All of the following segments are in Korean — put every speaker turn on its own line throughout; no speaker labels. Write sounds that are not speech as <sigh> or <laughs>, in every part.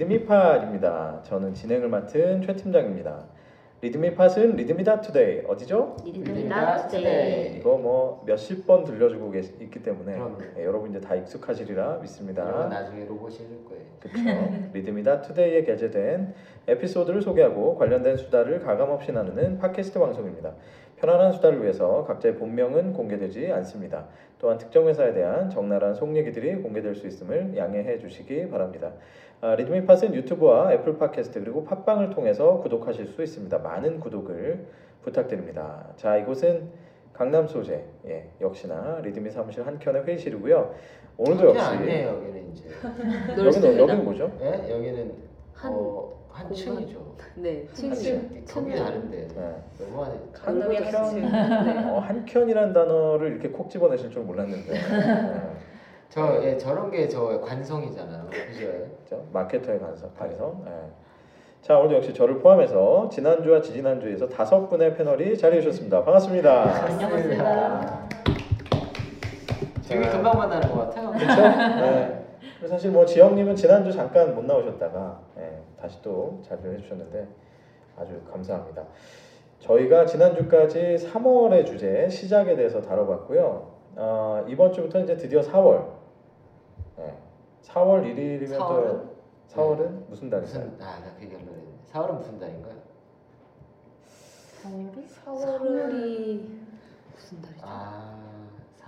리드미팟입니다. 저는 진행을 맡은 최 팀장입니다. 리드미팟은 리드미다 투데이 어디죠?
리듬이다
네,
투데이.
이거 뭐 몇십 번 들려주고 계시, 있기 때문에. 네, 여러분 이제 다 익숙하시리라 믿습니다.
나중에 로봇이 해줄 거예요.
그렇죠. 리드미다 투데이에 게재된 에피소드를 소개하고 관련된 수다를 가감없이 나누는 팟캐스트 방송입니다. 편안한 수다를 위해서 각자의 본명은 공개되지 않습니다. 또한 특정 회사에 대한 적나라한 속 얘기들이 공개될 수 있음을 양해해 주시기 바랍니다. 아, 리드미 팟은 유튜브와 애플 팟캐스트 그리고 팟빵을 통해서 구독하실 수 있습니다. 많은 구독을 부탁드립니다. 자, 이곳은 강남 소재, 예, 역시나 리드미 사무실 한 켠의 회의실이고요. 오늘도 역시
아니에요 여기는 이제.
여기는 여기는 뭐죠?
예? 여기는
한
어, 한? 층이죠.
네,
한
층이
층. 거기 다른데.
네.
너무하네.
한켠. 어, 한켠이란 단어를 이렇게 콕 집어내실 줄 몰랐는데 <laughs> 네.
저 예, 저런 게 저 관성이잖아요. 그죠?
마케터의 간섭, 간섭. 네. 자 오늘도 역시 저를 포함해서 지난주와 지지난주에서 다섯 분의 패널이 자리해 주셨습니다. 반갑습니다.
안녕하세요.
되게 금방 만나는 것 같아요.
그렇죠? 네. 사실 뭐 지영님은 지난주 잠깐 못 나오셨다가 네, 다시 또 자리를 해주셨는데 아주 감사합니다. 저희가 지난주까지 3월의 주제 시작에 대해서 다뤄봤고요. 어, 이번 주부터 이제 드디어 4월. 네. 4월 1일이면 또 4월은 무슨 달인가요?
무슨 아나 그 얘기하려고 했는데 4월은 무슨 달인가요?
4월이?
4월이 무슨 달이죠?
아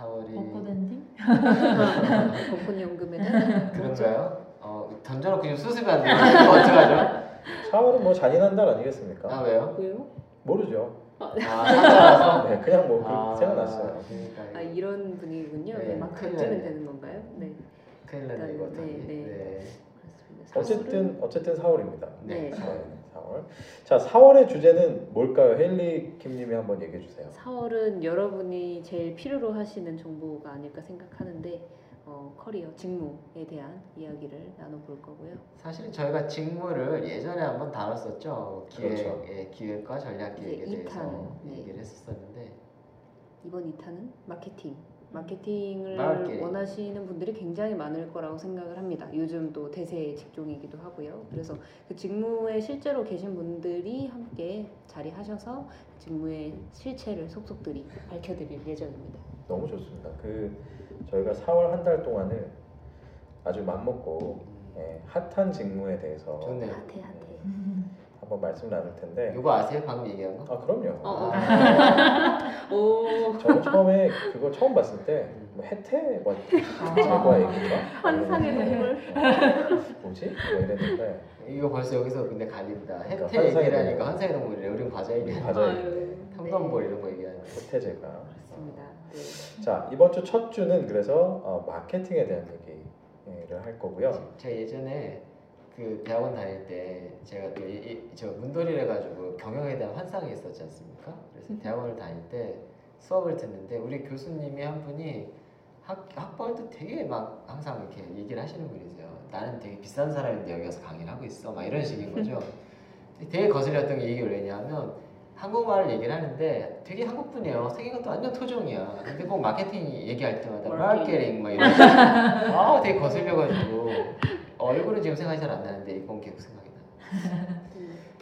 4월이
벚꽃 엔딩? <laughs>
벚꽃 연금의 달.
그런가요? 어 던져놓고 지금 수습이 안 돼요. <laughs> 어떡하죠?
4월은 뭐 잔인한 달 아니겠습니까?
아 왜요?
왜요?
모르죠.
아 사자라서. <laughs>
네, 그냥 뭐
아,
생각났어요.
그러니까
아 이런 분위기군요.
네,
네, 막 던지면. 되는 건가요? 네,
큰일 났네 이거
네. 네.
네.
어쨌든 어쨌든 4월입니다.
네.
네.
네, 4월. 자, 4월의 주제는 뭘까요? 헨리 김님이 한번 얘기해 주세요.
4월은 여러분이 제일 필요로 하시는 정보가 아닐까 생각하는데 어, 커리어, 직무에 대한 이야기를 나눠볼 거고요.
사실은 저희가 직무를 예전에 한번 다뤘었죠. 기획,
그렇죠.
예, 기획과 전략 기획에 대해서
이탄, 네.
얘기를 했었었는데
이번 2탄은 마케팅. 마케팅을
마케팅.
원하시는 분들이 굉장히 많을 거라고 생각을 합니다. 요즘 또 대세의 직종이기도 하고요. 그래서 그 직무에 실제로 계신 분들이 함께 자리하셔서 직무의 실체를 속속들이 밝혀드릴 예정입니다.
너무 좋습니다. 그 저희가 4월 한 달 동안을 아주 맘먹고 예, 핫한 직무에 대해서
좋네요.
핫해 핫해.
한번 말씀 나눌 텐데.
이거 아세요? 방금 얘기한 거?
아 그럼요.
어, 어.
아, <laughs>
오
저는 처음에 그거 처음 봤을 때 뭐 혜태 뭐 제과 얘기인가?
환상의 동물. <laughs>
뭐지? 뭐 이랬는데
이거 벌써 여기서 근데 갈린다.
그러니까
혜태
환상의
얘기라니까. 환상의 동물이래. 우린 과자 얘기.
과자 얘기.
탐관볼 이런 거 얘기하는.
혜태 제가.
그렇습니다. 네.
자 이번 주 첫 주는 그래서 어, 마케팅에 대한 얘기를 할 거고요.
제가 예전에 그 대학원 다닐 때 제가 또저 문돌이를 해가지고 경영에 대한 환상이 있었지 않습니까? 그래서 대학원을 다닐 때 수업을 듣는데 우리 교수님이 한 분이 학, 학벌 도 되게 막 항상 이렇게 얘기를 하시는 분이세요. 나는 되게 비싼 사람인데 여기 와서 강의를 하고 있어. 막 이런 식인 거죠. 되게 거슬렸던 게 이게 왜냐하면 한국말을 얘기를 하는데 되게 한국분이에요. 생긴 것도 완전 토종이야. 근데 꼭 마케팅 얘기할 때마다 마케팅 막 이런 아 되게 거슬려가지고 얼굴은 지금 생각이 잘 안 나는데 이건 계속 생각이 나.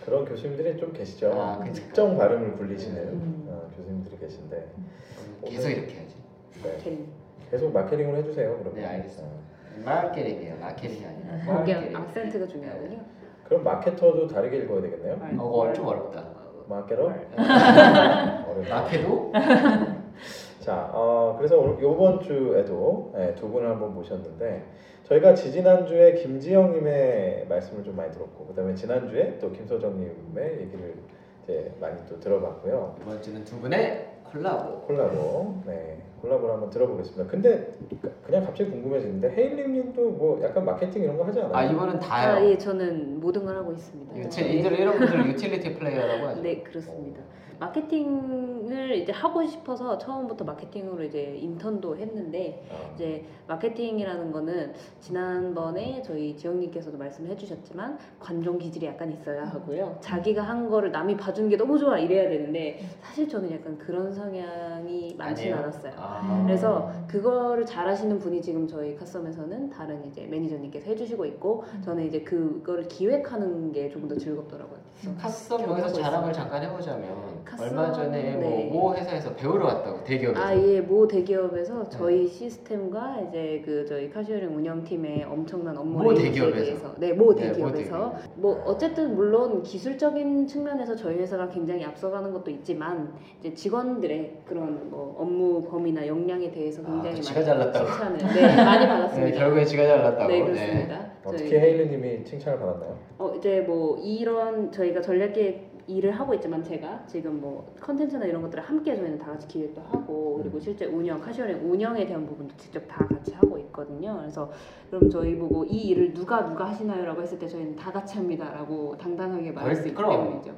그런 교수님들이 좀 계시죠.
아, 그러니까.
특정 발음을 굴리시는
음.
어, 교수님들이 계신데
계속 이렇게 해야지.
네.
겐.
계속 마케팅으로 해주세요. 그러면.
네, 알겠습니다.
어.
마케팅이에요. 마케팅이 아니라.
거기
마케팅.
악센트가 중요하군요.
그럼 마케터도 다르게 읽어야 되겠네요.
어, 좀 어렵다.
마케터?
네. <laughs>
어렵다.
마케도? <laughs>
자, 어, 그래서 오늘 이번 주에도 네, 두 분을 한번 모셨는데 저희가 지지난주에 김지영님의 말씀을 좀 많이 들었고 그다음에 지난주에 또 김소정님의 얘기를 이제 많이 또 들어봤고요.
이번 주는 두 분의 콜라보.
콜라보, 네, 콜라보를 한번 들어보겠습니다. 근데 그냥 갑자기 궁금해지는데 헤일님도 뭐 약간 마케팅 이런 거 하지 않아요?
아 이번은
아,
다요.
예, 저는 모든 걸 하고 있습니다.
util, 이들 이런 분들 utility <laughs> player라고 하죠.
네, 그렇습니다. 마케팅을 이제 하고 싶어서 처음부터 마케팅으로 이제 인턴도 했는데
어,
이제 마케팅이라는 거는 지난번에 저희 지영님께서도 말씀해 주셨지만 관종 기질이 약간 있어야 하고요. 자기가 한 거를 남이 봐주는 게 너무 좋아 이래야 되는데 사실 저는 약간 그런 성향이 많지는? 않았어요.
아.
그래서 그거를 잘하시는 분이 지금 저희 카썸에서는 다른 이제 매니저님께서 해주시고 있고 저는 이제 그거를 기획하는 게 조금 더 즐겁더라고요.
카썸
경험하고
여기서 자랑을. 잠깐 해보자면
카썸,
얼마 전에
네.
뭐, 모 회사에서 배우러 왔다고 대기업에서
아, 예, 모 대기업에서
네.
저희 시스템과 이제 그 저희 카시어링 운영팀의 엄청난 업무
모 대기업에서?
대해서 네, 모
네, 모
대기업에서 뭐 어쨌든 물론 기술적인 측면에서 저희 회사가 굉장히 앞서가는 것도 있지만 이제 직원들의 그런 뭐 업무 범위나 역량에 대해서
아,
굉장히
또
많이. 칭찬을 네, 많이 <laughs>
네,
받았습니다.
결국에 지가 잘났다고
네, 그렇습니다.
어떻게
저희-
헤일리님이 칭찬을 받았나요?
어 이제 뭐 이런 저희가 전략계획 일을 하고 있지만 제가 지금 뭐 컨텐츠나 이런 것들을 함께 저희는 다 같이 기획도 하고 그리고 실제 운영 카시오링 운영에 대한 부분도 직접 다 같이 하고 있거든요. 그래서 그럼 저희 보고 이 일을 누가 누가 하시나요라고 했을 때 저희는 다 같이 합니다라고 당당하게 말할 수 있기. 때문이죠.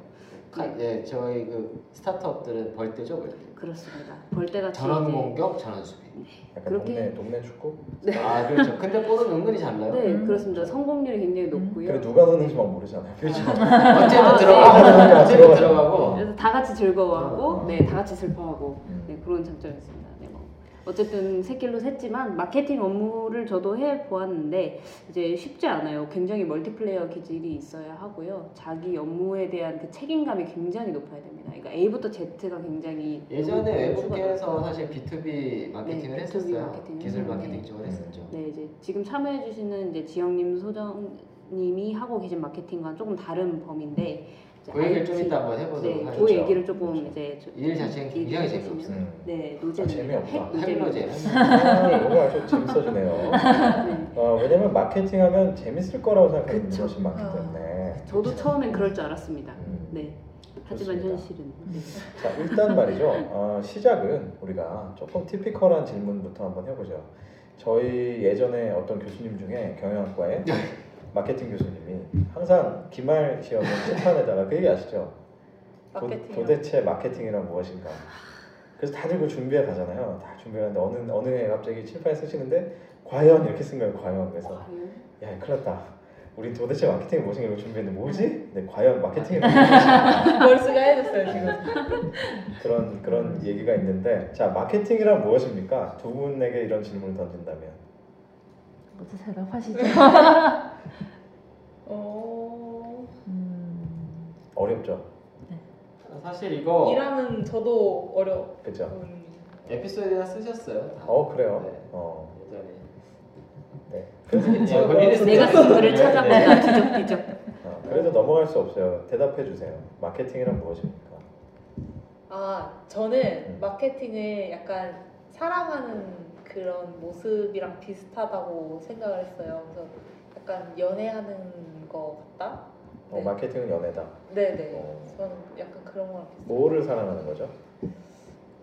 가- 예, 저희 그 스타트업들은 벌떼죠 벌떼
그렇습니다. 벌떼같이
전원 공격 전원 수비
약간
그렇게-
동네 동네 축구?
아 그렇죠 근데 볼은 은근히 잘 나요
네
음.
그렇습니다. 성공률이 굉장히 높고요.
그래 누가 넣는지 막 모르잖아요.
그렇죠
아,
어쨌든
네.
들어가고 어쨌든 들어가고
그래서 다 같이 즐거워하고
어.
네다 같이 슬퍼하고
음.
네, 그런 장점이 있습니다. 네, 뭐. 어쨌든 새길로 샜지만 마케팅 업무를 저도 해 보았는데 이제 쉽지 않아요. 굉장히 멀티플레이어 기질이 있어야 하고요. 자기 업무에 대한 그 책임감이 굉장히 높아야 됩니다. 그러니까 A부터 Z가 굉장히
예전에 외국에서 사실 B2B 마케팅을
네, B2B
했었어요
마케팅을
기술. 마케팅 쪽을 했었죠
네 이제 지금 참여해 주시는 이제 지영님 소정님이 하고 계신 마케팅과는 조금 다른 범인데 이제
그 얘기를 좀 이따 한번 해보도록
네,
하죠
그 얘기를 조금
그렇죠.
이제 저-
일 자체는 굉장히 재미없어요.
음.
네
아,
노잼
재미없다.
핵 노잼
핵노잼
아, <laughs> 이거 아주 재밌어지네요. <laughs>
네.
어, 왜냐면 마케팅하면 재밌을 거라고 생각하는. 것이 많기
아.
때문에.
저도 처음엔 그럴 줄 알았습니다.
음.
네. 하지만
좋습니다.
현실은 네.
자 일단 말이죠. 어, 시작은 우리가 조금 티피컬한 질문부터 한번 해보죠. 저희 예전에 어떤 교수님 중에 경영학과에 마케팅 교수님이 항상 기말 시험의 칠판에다가 <laughs> 그 얘기 아시죠? 도,
마케팅.
도대체 마케팅이란 무엇인가? 그래서 다들 그 준비해 가잖아요. 다 준비하는데 어느 어느 해 갑자기 칠판에 쓰시는데 과연 이렇게 쓴 거예요. 과연 그래서? 야 큰일 났다. 우린 도대체 마케팅이 무엇인가 이걸 준비했는데 뭐지? 네, 과연 마케팅이란 무엇인가? <laughs>
벌스가 해줬어요 지금. <laughs>
그런 그런 얘기가 있는데 자 마케팅이란 무엇입니까? 두 분에게 이런 질문을 던진다면
먼저 대답하시죠. <laughs> 어... 음...
어렵죠,
사실 이거
일하는 저도 어려.
그렇죠?
음...
에피소드에다 쓰셨어요 다.
어 그래요.
네.
어,
예전에
네. 그래서
내가
네,
쓴 글을
네.
찾아보다 뒤적뒤적.
어, 그래도 넘어갈 수 없어요. 대답해 주세요. 마케팅이란 무엇입니까?
아 저는
음.
마케팅을 약간 사랑하는 그런 모습이랑 비슷하다고 생각을 했어요. 그래서 약간 연애하는 거 같다.
어,
네.
마케팅은 연애다.
네네.
어.
저는 약간 그런 거랑 비슷해요.
뭐를 사랑하는 거죠?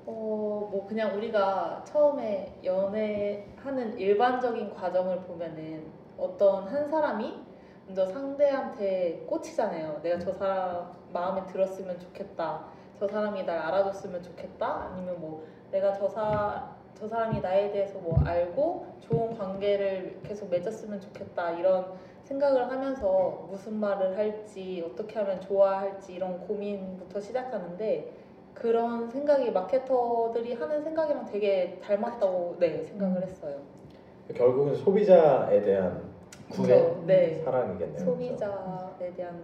어, 뭐 그냥 우리가 처음에 연애하는 일반적인 과정을 보면은 어떤 한 사람이 먼저 상대한테 꽂히잖아요. 내가 저 사람 마음에 들었으면 좋겠다. 저 사람이 날 알아줬으면 좋겠다. 아니면 뭐 내가 저 사, 저 사람이 나에 대해서 뭐 알고 좋은 관계를 계속 맺었으면 좋겠다. 이런 생각을 하면서 무슨 말을 할지, 어떻게 하면 좋아할지 이런 고민부터 시작하는데 그런 생각이 마케터들이 하는 생각이랑 되게 닮았다고 네 생각을 했어요.
결국은 소비자에 대한
구애?
네.
사랑이겠네요.
소비자에 대한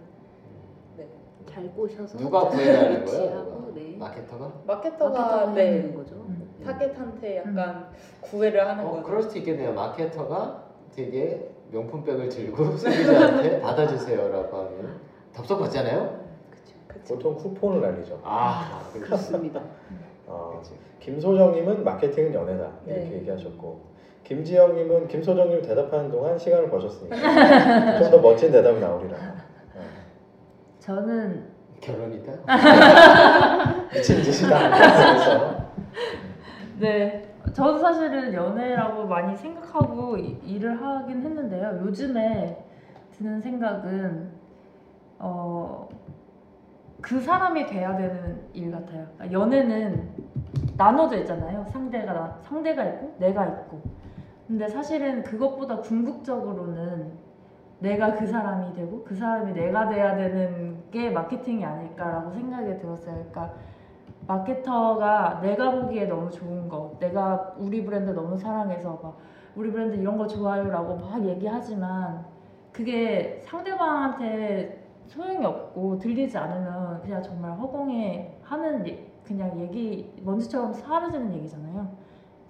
네.
잘 꼬셔서
누가
잘
구애하는 거예요?
네.
마케터가?
마케터가
마케터가
네
거죠.
음.
타겟한테 약간 구애를 하는
어,
거죠.
그럴 수도 있겠네요. 마케터가 되게 명품백을 들고 <laughs> 소비자한테 받아주세요라고 하면.
그렇죠.
보통 쿠폰을 날리죠.
아, 그렇죠.
그렇습니다.
어. 김소정님은 마케팅은 연애다 이렇게
네.
얘기하셨고 김지영님은 김소정님 대답하는 동안 시간을 버셨으니까 <laughs> 좀 더 멋진 대답이 나오리라. 어,
저는
결혼이다.
미친 짓이다. <laughs> 그래서
네 저도 사실은 연애라고 많이 생각하고 이- 일을 하긴 했는데요. 요즘에 드는 생각은 어
그 사람이 돼야 되는 일 같아요. 그러니까 연애는 나눠져 있잖아요. 상대가 나- 상대가 있고 내가 있고. 근데 사실은 그것보다 궁극적으로는 내가 그 사람이 되고 그 사람이 내가 돼야 되는 게 마케팅이 아닐까라고 생각이 들었어요. 그러니까 마케터가 내가 보기에 너무 좋은 거, 내가 우리 브랜드 너무 사랑해서 막 우리 브랜드 이런 거 좋아요라고 막 얘기하지만 그게 상대방한테 소용이 없고 들리지 않으면 그냥 정말 허공에 하는 예- 그냥 얘기 먼지처럼 사라지는 얘기잖아요.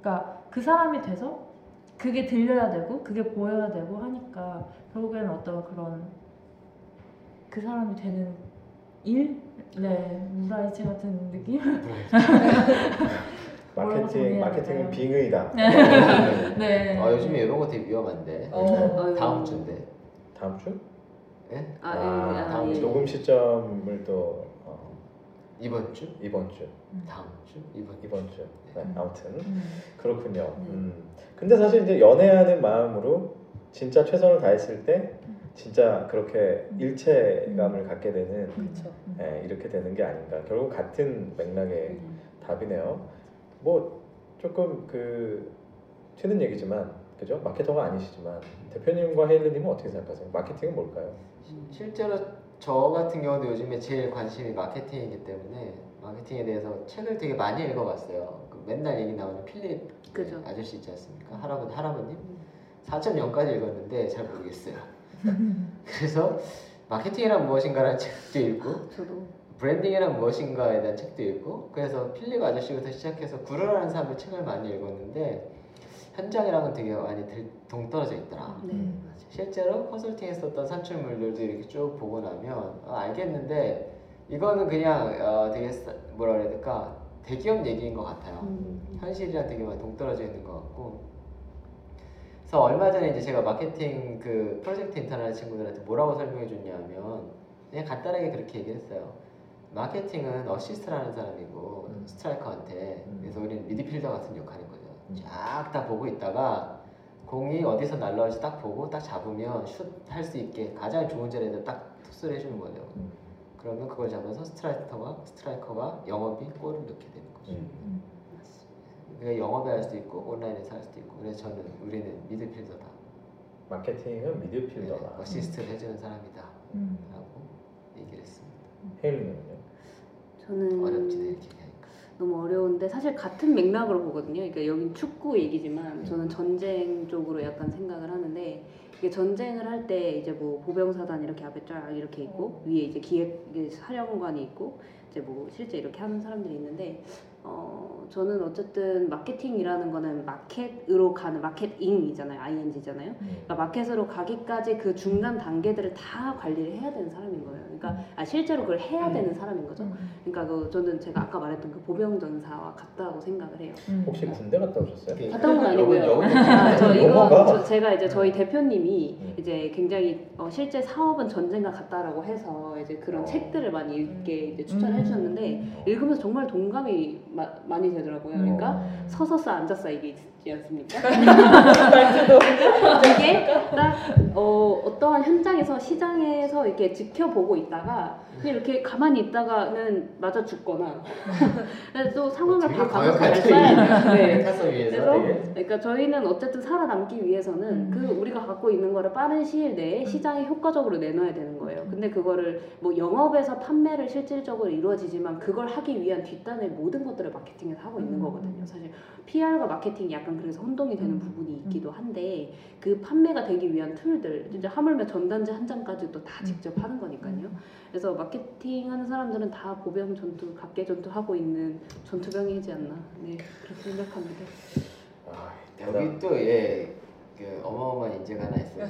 그러니까 그 사람이 돼서 그게 들려야 되고 그게 보여야 되고 하니까 결국에는 어떤 그런 그 사람이 되는 일? 네, 무라이체 같은 느낌? <laughs> 뭐라고
마케팅 마케팅은
될까요?
빙의다.
네. <laughs>
아 요즘에 이런 거 되게 위험한데.
어.
아유.
다음 주인데.
다음 주?
예?
아,
아,
예, 아,
다음
예.
주
녹음 시점을 또 어,
이번 주?
이번 주,
다음 주? 이번 주?
이번 주. 네,
음.
아무튼
음.
그렇군요.
네.
음. 근데 사실 이제 연애하는 마음으로 진짜 최선을 다했을 때 진짜 그렇게
음.
일체감을 갖게 되는
그렇죠.
예, 이렇게 되는 게 아닌가. 결국 같은 맥락의
음.
답이네요. 뭐 조금 그 튀는 얘기지만 그죠? 마케터가 아니시지만 대표님과 헤일리님은 어떻게 생각하세요? 마케팅은 뭘까요?
실제로 저 같은 경우도 요즘에 제일 관심이 마케팅이기 때문에 마케팅에 대해서 책을 되게 많이 읽어봤어요. 그 맨날 얘기 나오는 필립
그죠.
아저씨 있지 않습니까? 할아버지 할아버님 4.0까지 읽었는데 잘 모르겠어요. 그래서 마케팅이란 무엇인가라는 책도 읽고
저도
branding이란 무엇인가에 대한 책도 읽고 그래서 필립 아저씨부터 시작해서 guru라는 사람의 책을 많이 읽었는데 현장이랑은 되게 많이 들- 동떨어져 있더라.
네
음.
실제로 컨설팅 했었던 산출물들도 이렇게 쭉 보고 나면 아, 알겠는데 이거는 그냥 어, 되게 싸- 뭐라 그래야 될까 대기업 얘기인 것 같아요.
음.
현실이랑 되게 많이 동떨어져 있는 것 같고 그래서 얼마 전에 이제 제가 마케팅 그 프로젝트 인턴 친구들한테 뭐라고 설명해 줬냐면 그냥 간단하게 그렇게 얘기했어요. 마케팅은 어시스트하는 사람이고
음.
스트라이커한테
음.
그래서 우리는 미드필더 같은 역할인 거죠.
음.
쫙딱 보고 있다가 공이 어디서 날라올지 딱 보고 딱 잡으면 슛 할 수 있게 가장 좋은 자리에다 딱 토스를 해주는 거죠.
음.
그러면 그걸 잡아서 스트라이커가 스트라이커가 영업이 골을 넣게 되는 거죠.
음.
그게 영업에 할 수도 있고 온라인에서 할 수도 있고 그래서 저는 우리는 미드필더다.
마케팅은 미드필더다.
네, 어시스트를 해주는 사람이다.
음.
라고 얘기를 했습니다.
헤일리님은요?
저는
어렵지네 이렇게 얘기하니까.
너무 어려운데 사실 같은 맥락으로 보거든요. 그러니까 여긴 축구 얘기지만 저는 전쟁 쪽으로 약간 생각을 하는데 이게 전쟁을 할 때 이제 뭐 보병사단 이렇게 앞에 쫙 이렇게 있고 위에 이제 기획 이게 사령관이 있고 이제 뭐 실제 이렇게 하는 사람들이 있는데 어 저는 어쨌든 마케팅이라는 거는 마켓으로 가는 마케팅이잖아요. ing잖아요.
음.
그러니까 마켓으로 가기까지 그 중간 단계들을 다 관리를 해야 되는 사람인 거예요. 그러니까 아, 실제로 그걸 해야
음.
되는 사람인 거죠.
음.
그러니까 그 저는 제가 아까 말했던 그 보병전사와 같다고 생각을 해요.
음.
혹시 군대 갔다 오셨어요?
이렇게
갔다 온 건 아니고요. 아, 저 이거? 저, 제가 이제 저희 대표님이
음.
이제 굉장히 어, 실제 사업은 전쟁과 같다라고 해서 이제 그런
어.
책들을 많이 읽게 이제
음.
추천해 주셨는데 읽으면서 정말 동감이 마- 많이 되더라고요. 그러니까
음.
서서 싸 앉아 싸 이게 있지 않습니까? <laughs> 이게 딱 어, 어떠한 현장에서 시장에서 이렇게 지켜보고 있다가 그냥 이렇게 가만히 있다가는 맞아 죽거나 <laughs> 또 상황을 써야 돼요. 네. <laughs> 그래서 그러니까 저희는 어쨌든 살아남기 위해서는
음.
그 우리가 갖고 있는 거를 빠른 시일 내에
음.
시장에 효과적으로 내놔야 되는 거예요. 근데 그거를 뭐 영업에서 판매를 실질적으로 이루어지지만 그걸 하기 위한 뒷단의 모든 것들을 마케팅에서 하고 있는
음.
거거든요. 사실 PR과 마케팅이 약간 그래서 혼동이 되는
음.
부분이 있기도 한데 그 판매가 되기 위한 툴들 이제 하물며 전단지 한 장까지도 다
음.
직접 하는 거니까요. 그래서 마케팅 하는 사람들은 다 보병 전투, 각계 전투 하고 있는 전투병이지 않나. 네 그렇게 생각합니다.
아, 대단.
여기 또예 그 어마어마한 인재가 하나 있어요.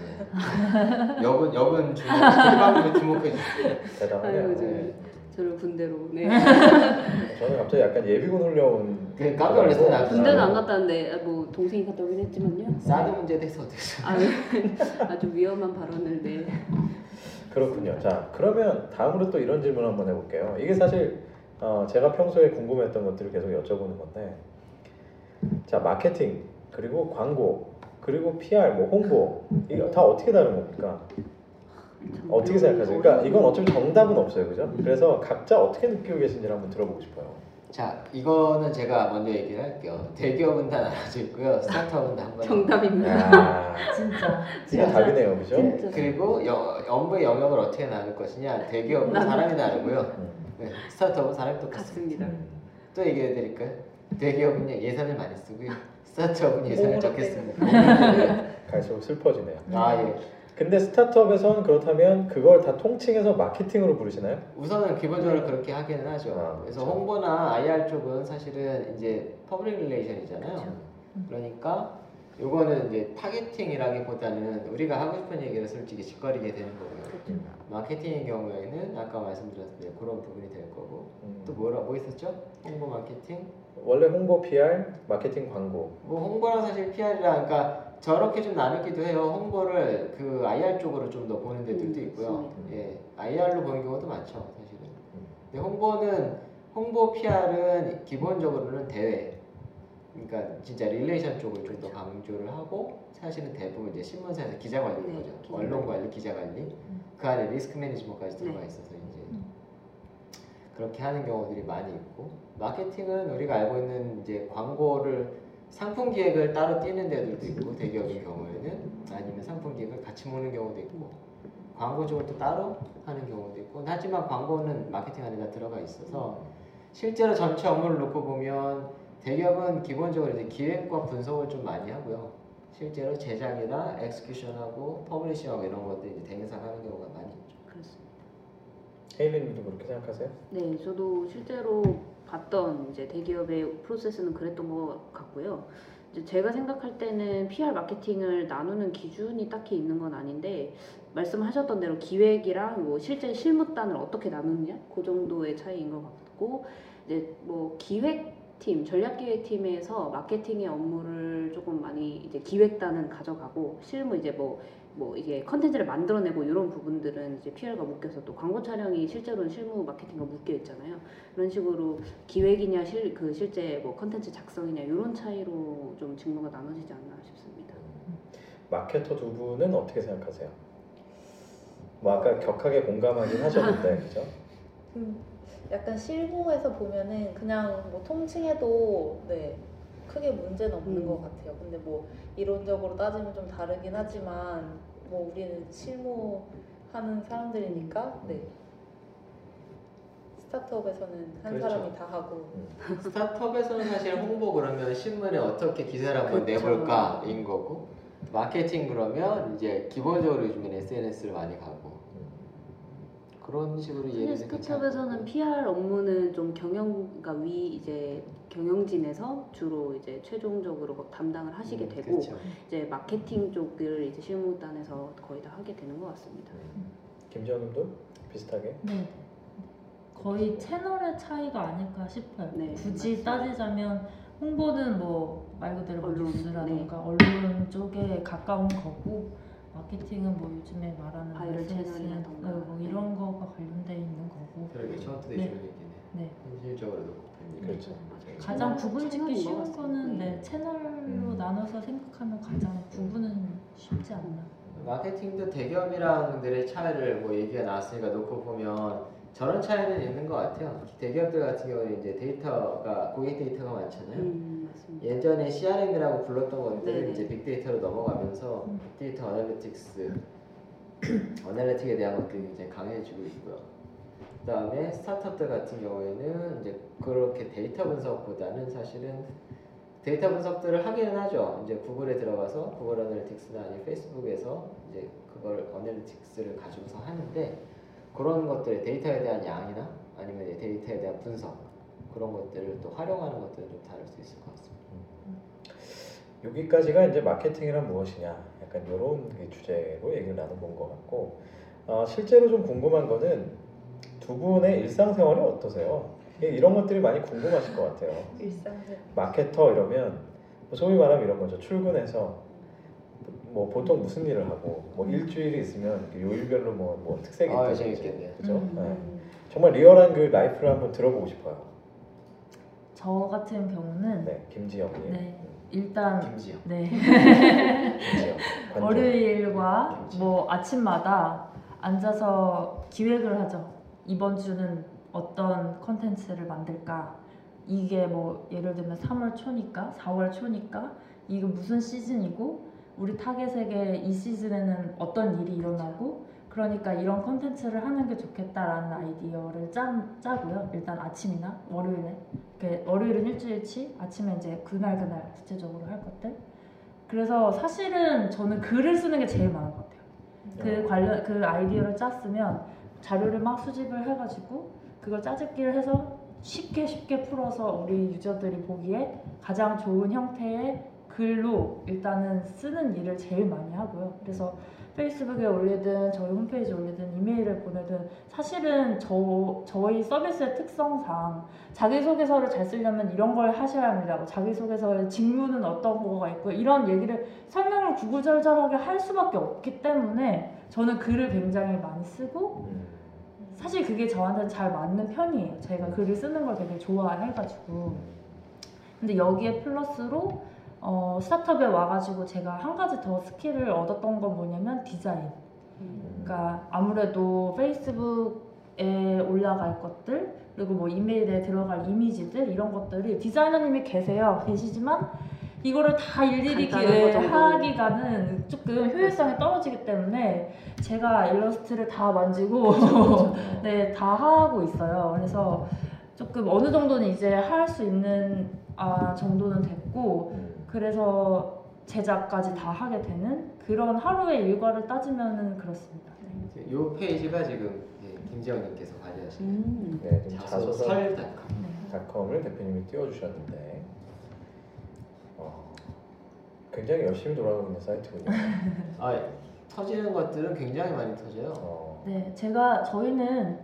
여군 여군 주목 주목해 주세요.
대단하네요. 네.
저를 군대로 네. <laughs>
저는 갑자기 약간 예비군 훈련
그 깜짝 놀랐어요.
군대는 안 갔다 왔는데 아, 뭐 동생이 갔다 오긴 했지만요.
사드 문제에 대해서 어떻게 생각해요?
아, <laughs> 아주 위험한 발언을 네.
그렇군요. 자, 그러면 다음으로 또 이런 질문 한번 해볼게요. 이게 사실 어, 제가 평소에 궁금했던 것들을 계속 여쭤보는 건데, 자 마케팅 그리고 광고 그리고 PR 뭐 홍보 이거 다 어떻게 다른 겁니까?
참
어떻게 생각하세요? 그러니까 이건 어차피 정답은 없어요, 그죠? 그래서 각자 어떻게 느끼고 계신지를 한번 들어보고 싶어요.
자, 이거는 제가 먼저 얘기를 할게요. 대기업은 다 나눠져 있고요. 스타트업은 다 한번
정답입니다.
야,
진짜.
이게 답이네요, 그죠?
진짜.
그리고 여, 업무의 영역을 어떻게 나눌 것이냐. 대기업은
나눠-
사람이 나누고요.
음.
네, 스타트업은 사람이 똑같습니다.
같습니다.
음.
또 얘기해 드릴까요? 대기업은 예산을 많이 쓰고요. 스타트업은 예산을 적게. 씁니다.
갈수록 슬퍼지네요.
아 예.
근데 스타트업에선 그렇다면 그걸 다 통칭해서 마케팅으로 부르시나요?
우선은 기본적으로 그렇게 하기는 하죠.
아,
그래서
그렇죠.
홍보나 IR 쪽은 사실은 이제 public relation이잖아요.
그렇죠.
그러니까 요거는 이제 targeting이라기보다는 우리가 하고 싶은 얘기를 솔직히 지껄이게 되는 거고요.
그렇죠.
마케팅의 경우에는 아까 말씀드렸을 때 그런 부분이 될 거고
음.
또 뭐라 뭐 있었죠? 홍보 마케팅?
원래 홍보, PR, 마케팅, 광고.
뭐 홍보랑 사실 PR이랑 그러니까 저렇게 좀 나누기도 해요. 홍보를 그 IR 쪽으로 좀 더 보는 데들도
음,
있고요.
맞습니다.
예, IR로 보는 경우도 많죠, 사실은.
음.
근데 홍보는 홍보 PR은 기본적으로는 대외. 그러니까 진짜 relation 쪽을 좀 더 강조를 하고 사실은 대부분 이제 신문사에서 기자 관리인
네,
거죠.
기자
언론
관리.
기자 관리. 그 안에 risk management까지
네.
들어가 있어서 이제
음.
그렇게 하는 경우들이 많이 있고 마케팅은 우리가 알고 있는 이제 광고를 상품 기획을 따로 띄는 데들도 있고 대기업의 경우에는 아니면 상품 기획을 같이 모는 경우도 있고 광고 쪽을 또 따로 하는 경우도 있고 하지만 광고는 마케팅 안에 다 들어가 있어서 실제로 전체 업무를 놓고 보면 대기업은 기본적으로 이제 기획과 분석을 좀 많이 하고요. 실제로 제작이나 execution하고 publishing하고 이런 것들 이제 대행사하는 경우가 많이 있죠.
그렇습니다.
헤일리님도 그렇게 생각하세요?
네, 저도 실제로 봤던 이제 대기업의 프로세스는 그랬던 것 같고요. 이제 제가 생각할 때는 PR 마케팅을 나누는 기준이 딱히 있는 건 아닌데 말씀하셨던 대로 기획이랑 뭐 실제 실무단을 어떻게 나누느냐 그 정도의 차이인 것 같고 이제 뭐 기획팀 전략기획팀에서 마케팅의 업무를 조금 많이 이제 기획단은 가져가고 실무 이제 뭐 뭐 이게 컨텐츠를 만들어내고 이런 부분들은 이제 PR가 묶여서 또 광고 촬영이 실제로는 실무 마케팅과 묶여 있잖아요. 이런 식으로 기획이냐 실 그 실제 뭐 컨텐츠 작성이냐 이런 차이로 좀 직무가 나눠지지 않나 싶습니다.
마케터 두 분은 어떻게 생각하세요? 뭐 아까 격하게 공감하긴 하셨는데, <laughs> 그죠?
음, 약간 실무에서 보면은 그냥 뭐 통칭해도 네 크게 문제는 없는
음.
것 같아요. 근데 뭐 이론적으로 따지면 좀 다르긴 하지만 뭐 우리는 실무하는 사람들이니까 네. 스타트업에서는 한
그렇죠.
사람이 다 하고.
스타트업에서는 사실 홍보 그러면 신문에 어떻게 기사를 한번
그쵸.
내볼까인 거고 마케팅 그러면 이제 기본적으로 요즘엔 SNS를 많이 가고. 그런 식으로 이해를
스타트업에서는 PR 업무는 좀 경영 그러니까 위 이제 경영진에서 주로 이제 최종적으로 막 담당을 하시게
음,
되고
그렇죠.
이제 마케팅 쪽을 이제 실무단에서 거의 다 하게 되는 것 같습니다.
김지현님도 비슷하게?
네. 거의 채널의 차이가 아닐까 싶어요.
네,
굳이
맞습니다.
따지자면 홍보는 뭐 말 그대로 뭐
언론, 네.
뉴스라던가 언론 쪽에 가까운 거고 마케팅은 뭐 요즘에 말하는
바이럴 채널이라던가.
어, 뭐
네.
이런 거가 관련돼 있는 거고
그러게 저한테도
네.
좋은 얘기네
네.
현실적으로 놓고.
그렇죠.
가장
채널-
구분 짓기
채널인 것
쉬운. 거는
네.
네, 채널로
음.
나눠서 생각하면 가장 구분은 쉽지 않나.
마케팅도 대기업이랑들의 차이를 뭐 얘기가 나왔으니까 놓고 보면 저런 차이는 있는 것 같아요. 대기업들 같은 경우는 이제 데이터가 고객 데이터가 많잖아요.
음.
예전에 CRM이라고 불렀던 것들을
네네.
이제 빅데이터로 넘어가면서
음.
빅데이터 analytics, <clears throat> analytic에 대한 것들이 굉장히 강해지고 있고요. 그다음에 스타트업들 같은 경우에는 이제 그렇게 데이터 분석보다는 사실은 데이터 분석들을 하기는 하죠. 이제 구글에 들어가서 구글 analytics나 아니면 페이스북에서 이제 그걸 analytics를 가지고서 하는데 그런 것들의 데이터에 대한 양이나 아니면 데이터에 대한 분석 그런 것들을 또 활용하는 것들은 좀 다를 수 있을 것 같습니다.
여기까지가 이제 마케팅이란 무엇이냐 약간 이런 주제로 얘기를 나눠본 것 같고 어, 실제로 좀 궁금한 거는 두 분의 일상생활이 어떠세요? 예, 이런 것들이 많이 궁금하실 것 같아요.
일상생활
마케터 이러면 뭐 소위 말하면 이런 거죠. 출근해서 뭐 보통 무슨 일을 하고 뭐 일주일이 있으면 요일별로 뭐, 뭐 특색이
아,
있다든지
재밌겠네요.
그죠?
음.
네. 정말 리얼한 그 라이프를 한번 들어보고 싶어요.
저 같은 경우는
네, 김지영님.
네. 일단
김지영.
네. <laughs>
김지영.
월요일과
김치.
뭐 아침마다 앉아서 기획을 하죠. 이번 주는 어떤 컨텐츠를 만들까? 이게 뭐 예를 들면 3월 초니까 4월 초니까 이게 무슨 시즌이고 우리 타겟에게 이 시즌에는 어떤 일이 일어나고 그러니까 이런 컨텐츠를 하는 게 좋겠다라는 아이디어를 짜, 짜고요. 일단 아침이나 월요일에 월요일은 일주일치 아침에 이제 그날 그날 구체적으로 할 것들. 그래서 사실은 저는 글을 쓰는 게 제일 많은 것 같아요. 그 관련 그 아이디어를 짰으면 자료를 막 수집을 해가지고 그걸 짜집기를 해서 쉽게 쉽게 풀어서 우리 유저들이 보기에 가장 좋은 형태의 글로 일단은 쓰는 일을 제일 많이 하고요. 그래서 페이스북에 올리든 저희 홈페이지에 올리든 이메일을 보내든 사실은 저, 저희 서비스의 특성상 자기소개서를 잘 쓰려면 이런 걸 하셔야 합니다. 뭐 자기소개서의 직무는 어떤 거가 있고 이런 얘기를 설명을 구구절절하게 할 수밖에 없기 때문에 저는 글을 굉장히 많이 쓰고
음.
사실 그게 저한테는 잘 맞는 편이에요. 제가 글을 쓰는 걸 되게 좋아해가지고. 근데 여기에 플러스로 어, 스타트업에 와가지고 제가 한 가지 더 스킬을 얻었던 건 뭐냐면 디자인.
음.
그러니까 아무래도 페이스북에 올라갈 것들 그리고 뭐 이메일에 들어갈 이미지들 이런 것들이 디자이너님이 계세요 계시지만 이거를 다 일일이. 하기가는 조금 효율성이 떨어지기 때문에 제가 일러스트를 다 만지고 <laughs> 네, 다 하고 있어요. 그래서 조금 어느 정도는 이제 할 수 있는 아, 정도는 됐고
음.
그래서 제작까지 다 하게 되는 그런 하루의 일과를 따지면은 그렇습니다. 네.
이 페이지가 지금 예, 김지영님께서 관리하시는
음.
네, 지금 자소서
자소설닷컴.
네.
닷컴 을 대표님이 띄워주셨는데 어, 굉장히 열심히 돌아가고 있는 사이트군요. <laughs>
아 터지는 것들은 굉장히 많이 터져요.
어,
네, 제가 저희는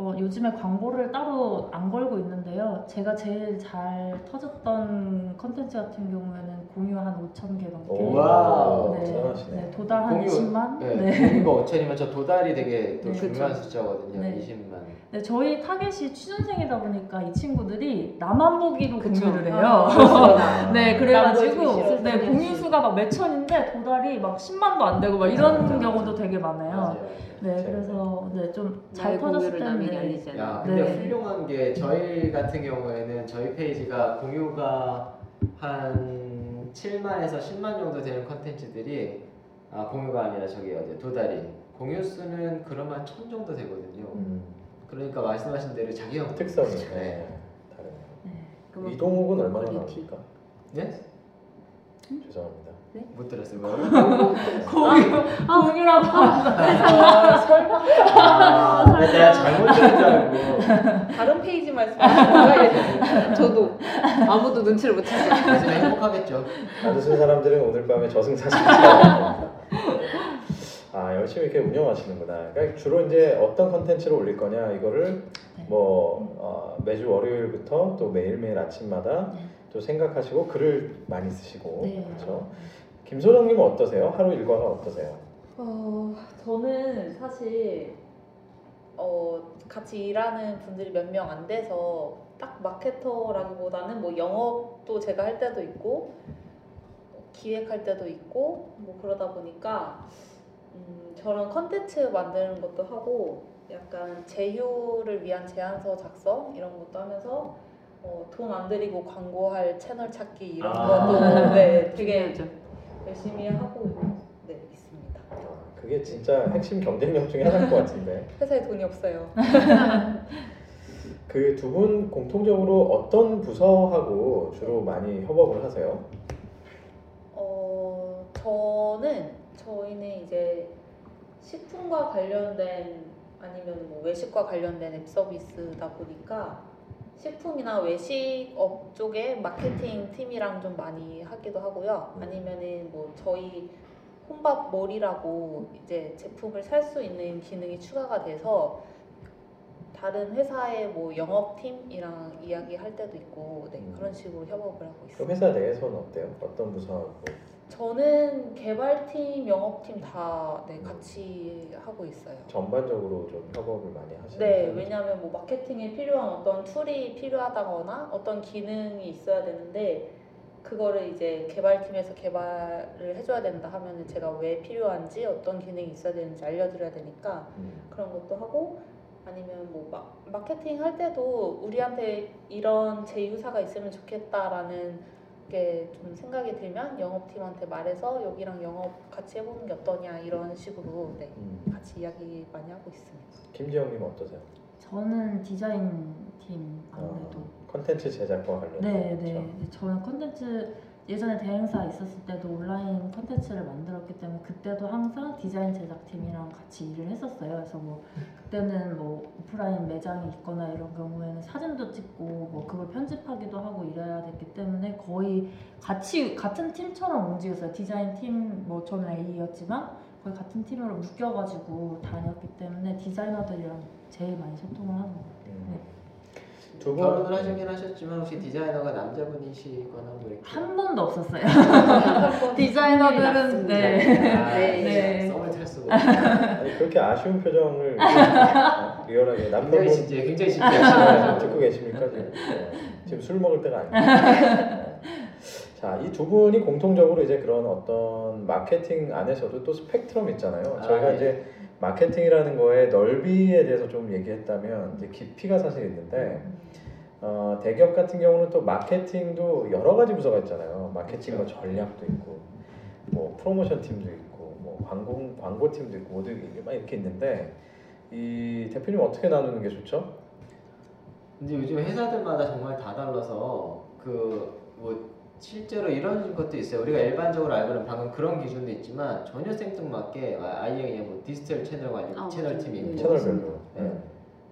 어, 요즘에 광고를 따로 안 걸고 있는데요. 제가 제일 잘 터졌던 컨텐츠 같은 경우에는 공유 한 5천 개 넘게.
오,
와우.
네.
네,
도달 한
공유,
20만.
네,
네.
공유가 5천이면 저 도달이 되게 또
네,
중요한
그쵸.
숫자거든요.
네.
20만.
네, 저희 타겟이 취준생이다 보니까 이 친구들이 나만 보기로
그쵸.
공유를 해요.
아, <laughs>
네,
남
그래가지고. 네, 공유 수가 막 몇 천인데 도달이 막 10만도 안 되고 막 이런. 경우도 되게 많아요.
맞아요.
네,
재밌네.
그래서 네, 좀 잘 터졌을 때는.
야, 근데
네.
훌륭한 게 저희 같은 경우에는 저희 페이지가 공유가 한 7만에서 10만 정도 되는 컨텐츠들이 아 공유가 아니라 저기 어디 도달이 공유 수는 그러면 천 정도 되거든요.
음,
그러니까 말씀하신 대로 자기형
특성이
네.
네, 다르네요.
네.
이동욱은 얼마나. 나옵니까?
네?
죄송합니다.
못 들었어요. 뭐요?
공유라고
아, 내가 잘못 들은 줄 알고.
다른 페이지 말씀하시는? <laughs>
저도 아무도 눈치를 못 챘어요.
그래서 행복하겠죠.
나드슨 사람들은 오늘 밤에 저승사실 겁니다. <laughs> 아 열심히 이렇게 운영하시는구나. 그러니까 주로 이제 어떤 컨텐츠를 올릴 거냐 이거를
네.
뭐 어, 매주 월요일부터 또 매일 매일 아침마다
네.
또 생각하시고 글을 많이 쓰시고
네.
그렇죠. 김소정님은 어떠세요? 하루 일과가 어떠세요?
어, 저는 사실 어, 같이 일하는 분들이 몇 명 안 돼서 딱 마케터라기보다는 뭐 영업도 제가 할 때도 있고 어, 기획할 때도 있고 뭐 그러다 보니까 음, 저런 컨텐츠 만드는 것도 하고 약간 제휴를 위한 제안서 작성 이런 것도 하면서 어, 돈 안 들이고 광고할 채널 찾기 이런
아.
것도 네, 되게
중요하죠.
열심히 하고 네, 있습니다.
아, 그게 진짜 핵심 경쟁력 중에 하나일 것 같은데 <laughs>
회사에 돈이 없어요.
그 두 분 공통적으로 어떤 부서하고 주로 많이 협업을 하세요?
어, 저는 저희는 이제 식품과 관련된 아니면 뭐 외식과 관련된 앱 서비스다 보니까 식품이나 외식업 쪽에 마케팅 팀이랑 좀 많이 하기도 하고요. 아니면은 뭐 저희 혼밥 몰이라고 이제 제품을 살 수 있는 기능이 추가가 돼서 다른 회사의 뭐 영업팀이랑 이야기할 때도 있고 네,
음.
그런 식으로 협업을 하고 있어요.
그 회사 내에서는 어때요? 어떤 부서하고?
저는 개발팀, 영업팀 다 네, 같이 하고 있어요.
전반적으로 좀 협업을 많이 하시는
네,
편이죠?
왜냐하면 뭐 마케팅에 필요한 어떤 툴이 필요하다거나 어떤 기능이 있어야 되는데 그거를 이제 개발팀에서 개발을 해줘야 된다 하면은 제가 왜 필요한지 어떤 기능이 있어야 되는지 알려드려야 되니까
음.
그런 것도 하고 아니면 뭐 마, 마케팅 할 때도 우리한테 이런 제휴사가 있으면 좋겠다라는 게 좀 생각이 들면 영업팀한테 말해서 여기랑 영업 같이 해보는 게 어떠냐 이런 식으로 네,
음.
같이 이야기 많이 하고 있습니다.
김지영님 어떠세요?
저는 디자인 팀 아무래도
어, 컨텐츠 제작과 관련.
네, 네. 저는 컨텐츠 예전에 대행사 있었을 때도 온라인 컨텐츠를 만들었기 때문에 그때도 항상 디자인 제작팀이랑 같이 일을 했었어요. 그래서 뭐 그때는 뭐 오프라인 매장이 있거나 이런 경우에는 사진도 찍고 뭐 그걸 편집하기도 하고 이래야 됐기 때문에 거의 같이 같은 팀처럼 움직였어요. 디자인 팀 뭐 저는 AE였지만 거의 같은 팀으로 묶여가지고 다녔기 때문에 디자이너들이랑 제일 많이 소통을 하는 것 같아요.
음. 두 분.
결혼을 하시긴 하셨지만 혹시 디자이너가 남자분이시거나 뭐 이렇게
한 번도 없었어요.
한번
디자이너들은 네.
아,
네.
네.
썸을 탈 수가.
아니, 그렇게 아쉬운 표정을 어, <laughs> 리얼하게
굉장히
남편분
진지해, 굉장히
아,
진지하시네요.
듣고 계십니까 지금? 네. 지금 술 먹을 때가 아니에요. 자, 이 두 분이 공통적으로 이제 그런 어떤 마케팅 안에서도 또 스펙트럼 있잖아요.
아,
저희가
예.
이제 마케팅이라는 거에 넓이에 대해서 좀 얘기했다면 이제 깊이가 사실 있는데 어, 대기업 같은 경우는 또 마케팅도 여러 가지 부서가 있잖아요. 마케팅 뭐 전략도 있고, 뭐 프로모션 팀도 있고, 뭐 광고 광고 팀도 있고, 모두 이게 막 이렇게 있는데 이 대표님 어떻게 나누는 게 좋죠?
근데 요즘 회사들마다 정말 다 달라서 그 뭐 실제로 이런 것도 있어요. 우리가 일반적으로 알고는 방금 그런 기준도 있지만 전혀 생뚱맞게 아- 아예 그냥 뭐 디지털 채널 관리
아,
채널. 팀이
네.
있고
채널별로.
네.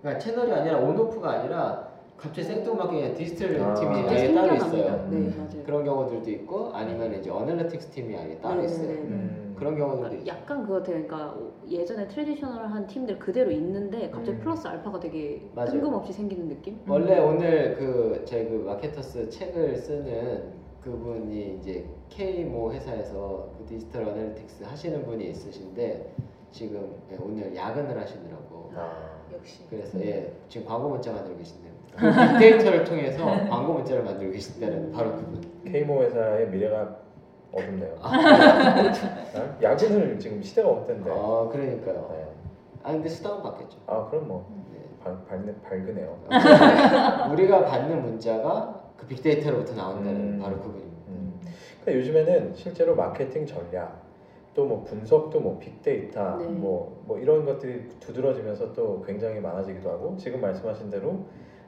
그러니까 채널이 아니라 온오프가 아니라 갑자기 생뚱맞게 그냥 디지털
아.
팀이 아예 따로. 있어요.
네,
음.
맞아요.
그런 경우들도 있고 아니면 이제 analytics 팀이 아예 따로
네,
있어요.
네, 네.
음.
그런 경우들도
그러니까
있어요.
약간 그거 같아요. 그러니까 예전에 traditional한 팀들 그대로 있는데 갑자기
음.
플러스 알파가 되게
맞아요.
뜬금없이 생기는 느낌?
원래 오늘 그 제그 마케터스 책을 쓰는 그분이 이제 K 모 회사에서 그 디지털 analytics 하시는 분이 있으신데 지금 예, 오늘 야근을 하시느라고
아,
역시
그래서 예 지금 광고 문자 만들고 계신대요. <laughs> 그 빅데이터를 통해서 광고 문자를 만들고 계신다는 바로 그분.
K모 회사의 미래가 어둡네요. 아, 야근을 지금 시대가 없던데.
아 그러니까요.
네.
아 근데 수당은 받겠죠.
아 그럼 뭐
네.
밝, 밝네, 밝으네요.
우리가 받는 문자가 그 빅데이터로부터 나온다는
음.
바로 그분입니다.
음. 그러니까 요즘에는 실제로 마케팅 전략 또 뭐 분석도 뭐 빅데이터
네.
뭐, 뭐 이런 것들이 두드러지면서 또 굉장히 많아지기도 하고 지금 말씀하신 대로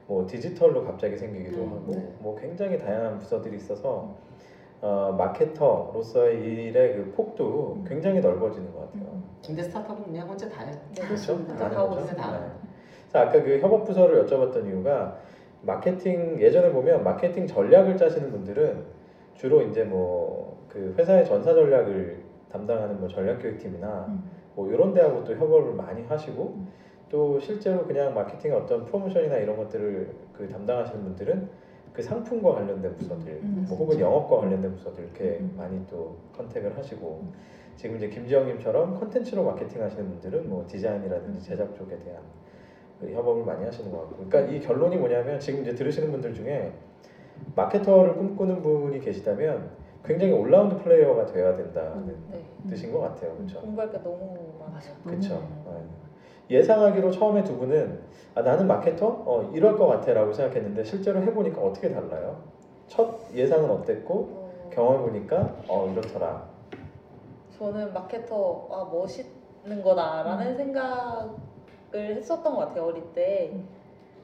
뭐 디지털로 갑자기 생기기도
음,
하고
네.
뭐 굉장히 다양한 부서들이 있어서 어, 마케터로서의 일의 그 폭도 굉장히 넓어지는 것 같아요.
근데 스타트업은 그냥 혼자 다 해요.
네,
그렇죠?
다
하고.
있어요. 다.
네. 자, 아까 그 협업 부서를 여쭤봤던 이유가 마케팅 예전에 보면 마케팅 전략을 짜시는 분들은 주로 이제 뭐 그 회사의 전사 전략을 담당하는 뭐 전략 기획팀이나
음.
뭐 이런 데하고 또 협업을 많이 하시고
음.
또 실제로 그냥 마케팅의 어떤 프로모션이나 이런 것들을 그 담당하시는 분들은 그 상품과 관련된 부서들
음,
뭐 혹은. 영업과 관련된 부서들 이렇게
음.
많이 또 contact을 하시고 지금 이제 김지영님처럼 컨텐츠로 마케팅 하시는 분들은 뭐 디자인이라든지 제작 쪽에 대한 그 협업을 많이 하시는 것 같고 그러니까 이 결론이 뭐냐면 지금 이제 들으시는 분들 중에 마케터를 꿈꾸는 분이 계시다면 굉장히 올라운드 플레이어가 되어야 된다는
네.
뜻인 것 같아요 그렇죠
공부할 게 너무.
너무
그쵸.
많아요.
네. 예상하기로 처음에 두 분은 아, 나는 마케터? 어, 이럴 것 같아라고 생각했는데 실제로 해보니까 어떻게 달라요? 첫 예상은 어땠고
어,
경험해 보니까 어 이렇더라.
저는 마케터 아 멋있는 거다라는 생각을 했었던 것 같아요 어릴 때
음.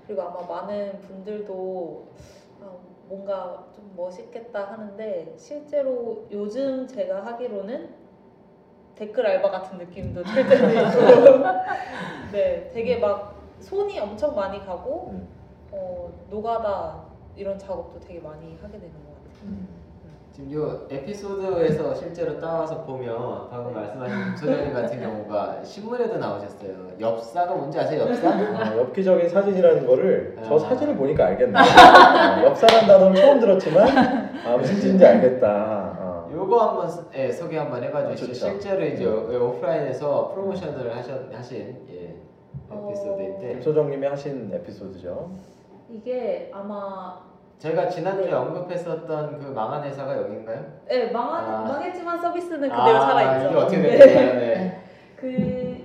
그리고 아마 많은 분들도 아, 뭔가 좀 멋있겠다 하는데 실제로 요즘 제가 하기로는 댓글 알바 같은 느낌도 들 때도 있고 <laughs> 네 되게 막 손이 엄청 많이 가고
음.
어, 노가다 이런 작업도 되게 많이 하게 되는 것 같아요.
지금 이 에피소드에서 실제로 따와서 보면 방금 말씀하신 김소장님 같은 경우가 신문에도 나오셨어요. 엽사가 뭔지 아세요? 엽사?
어, 엽기적인 사진이라는 거를 저
아.
사진을 보니까 알겠네. 어, 엽사란 단어를 처음 들었지만 아, 무슨 뜻인지 알겠다. 어.
요거 한번 스- 예, 소개 한번 해봐 주시죠.
좋죠.
실제로 이제 오- 오프라인에서 프로모션을 하셨, 하신 예,
어.
에피소드인데
김소정님이 하신 에피소드죠.
이게 아마
저희가 지난주에 언급했었던 그 망한 회사가 여기인가요?
네, 망한,
아.
망했지만 서비스는 그대로
아,
살아있죠.
이게 어떻게
네.
됐나요? 네.
그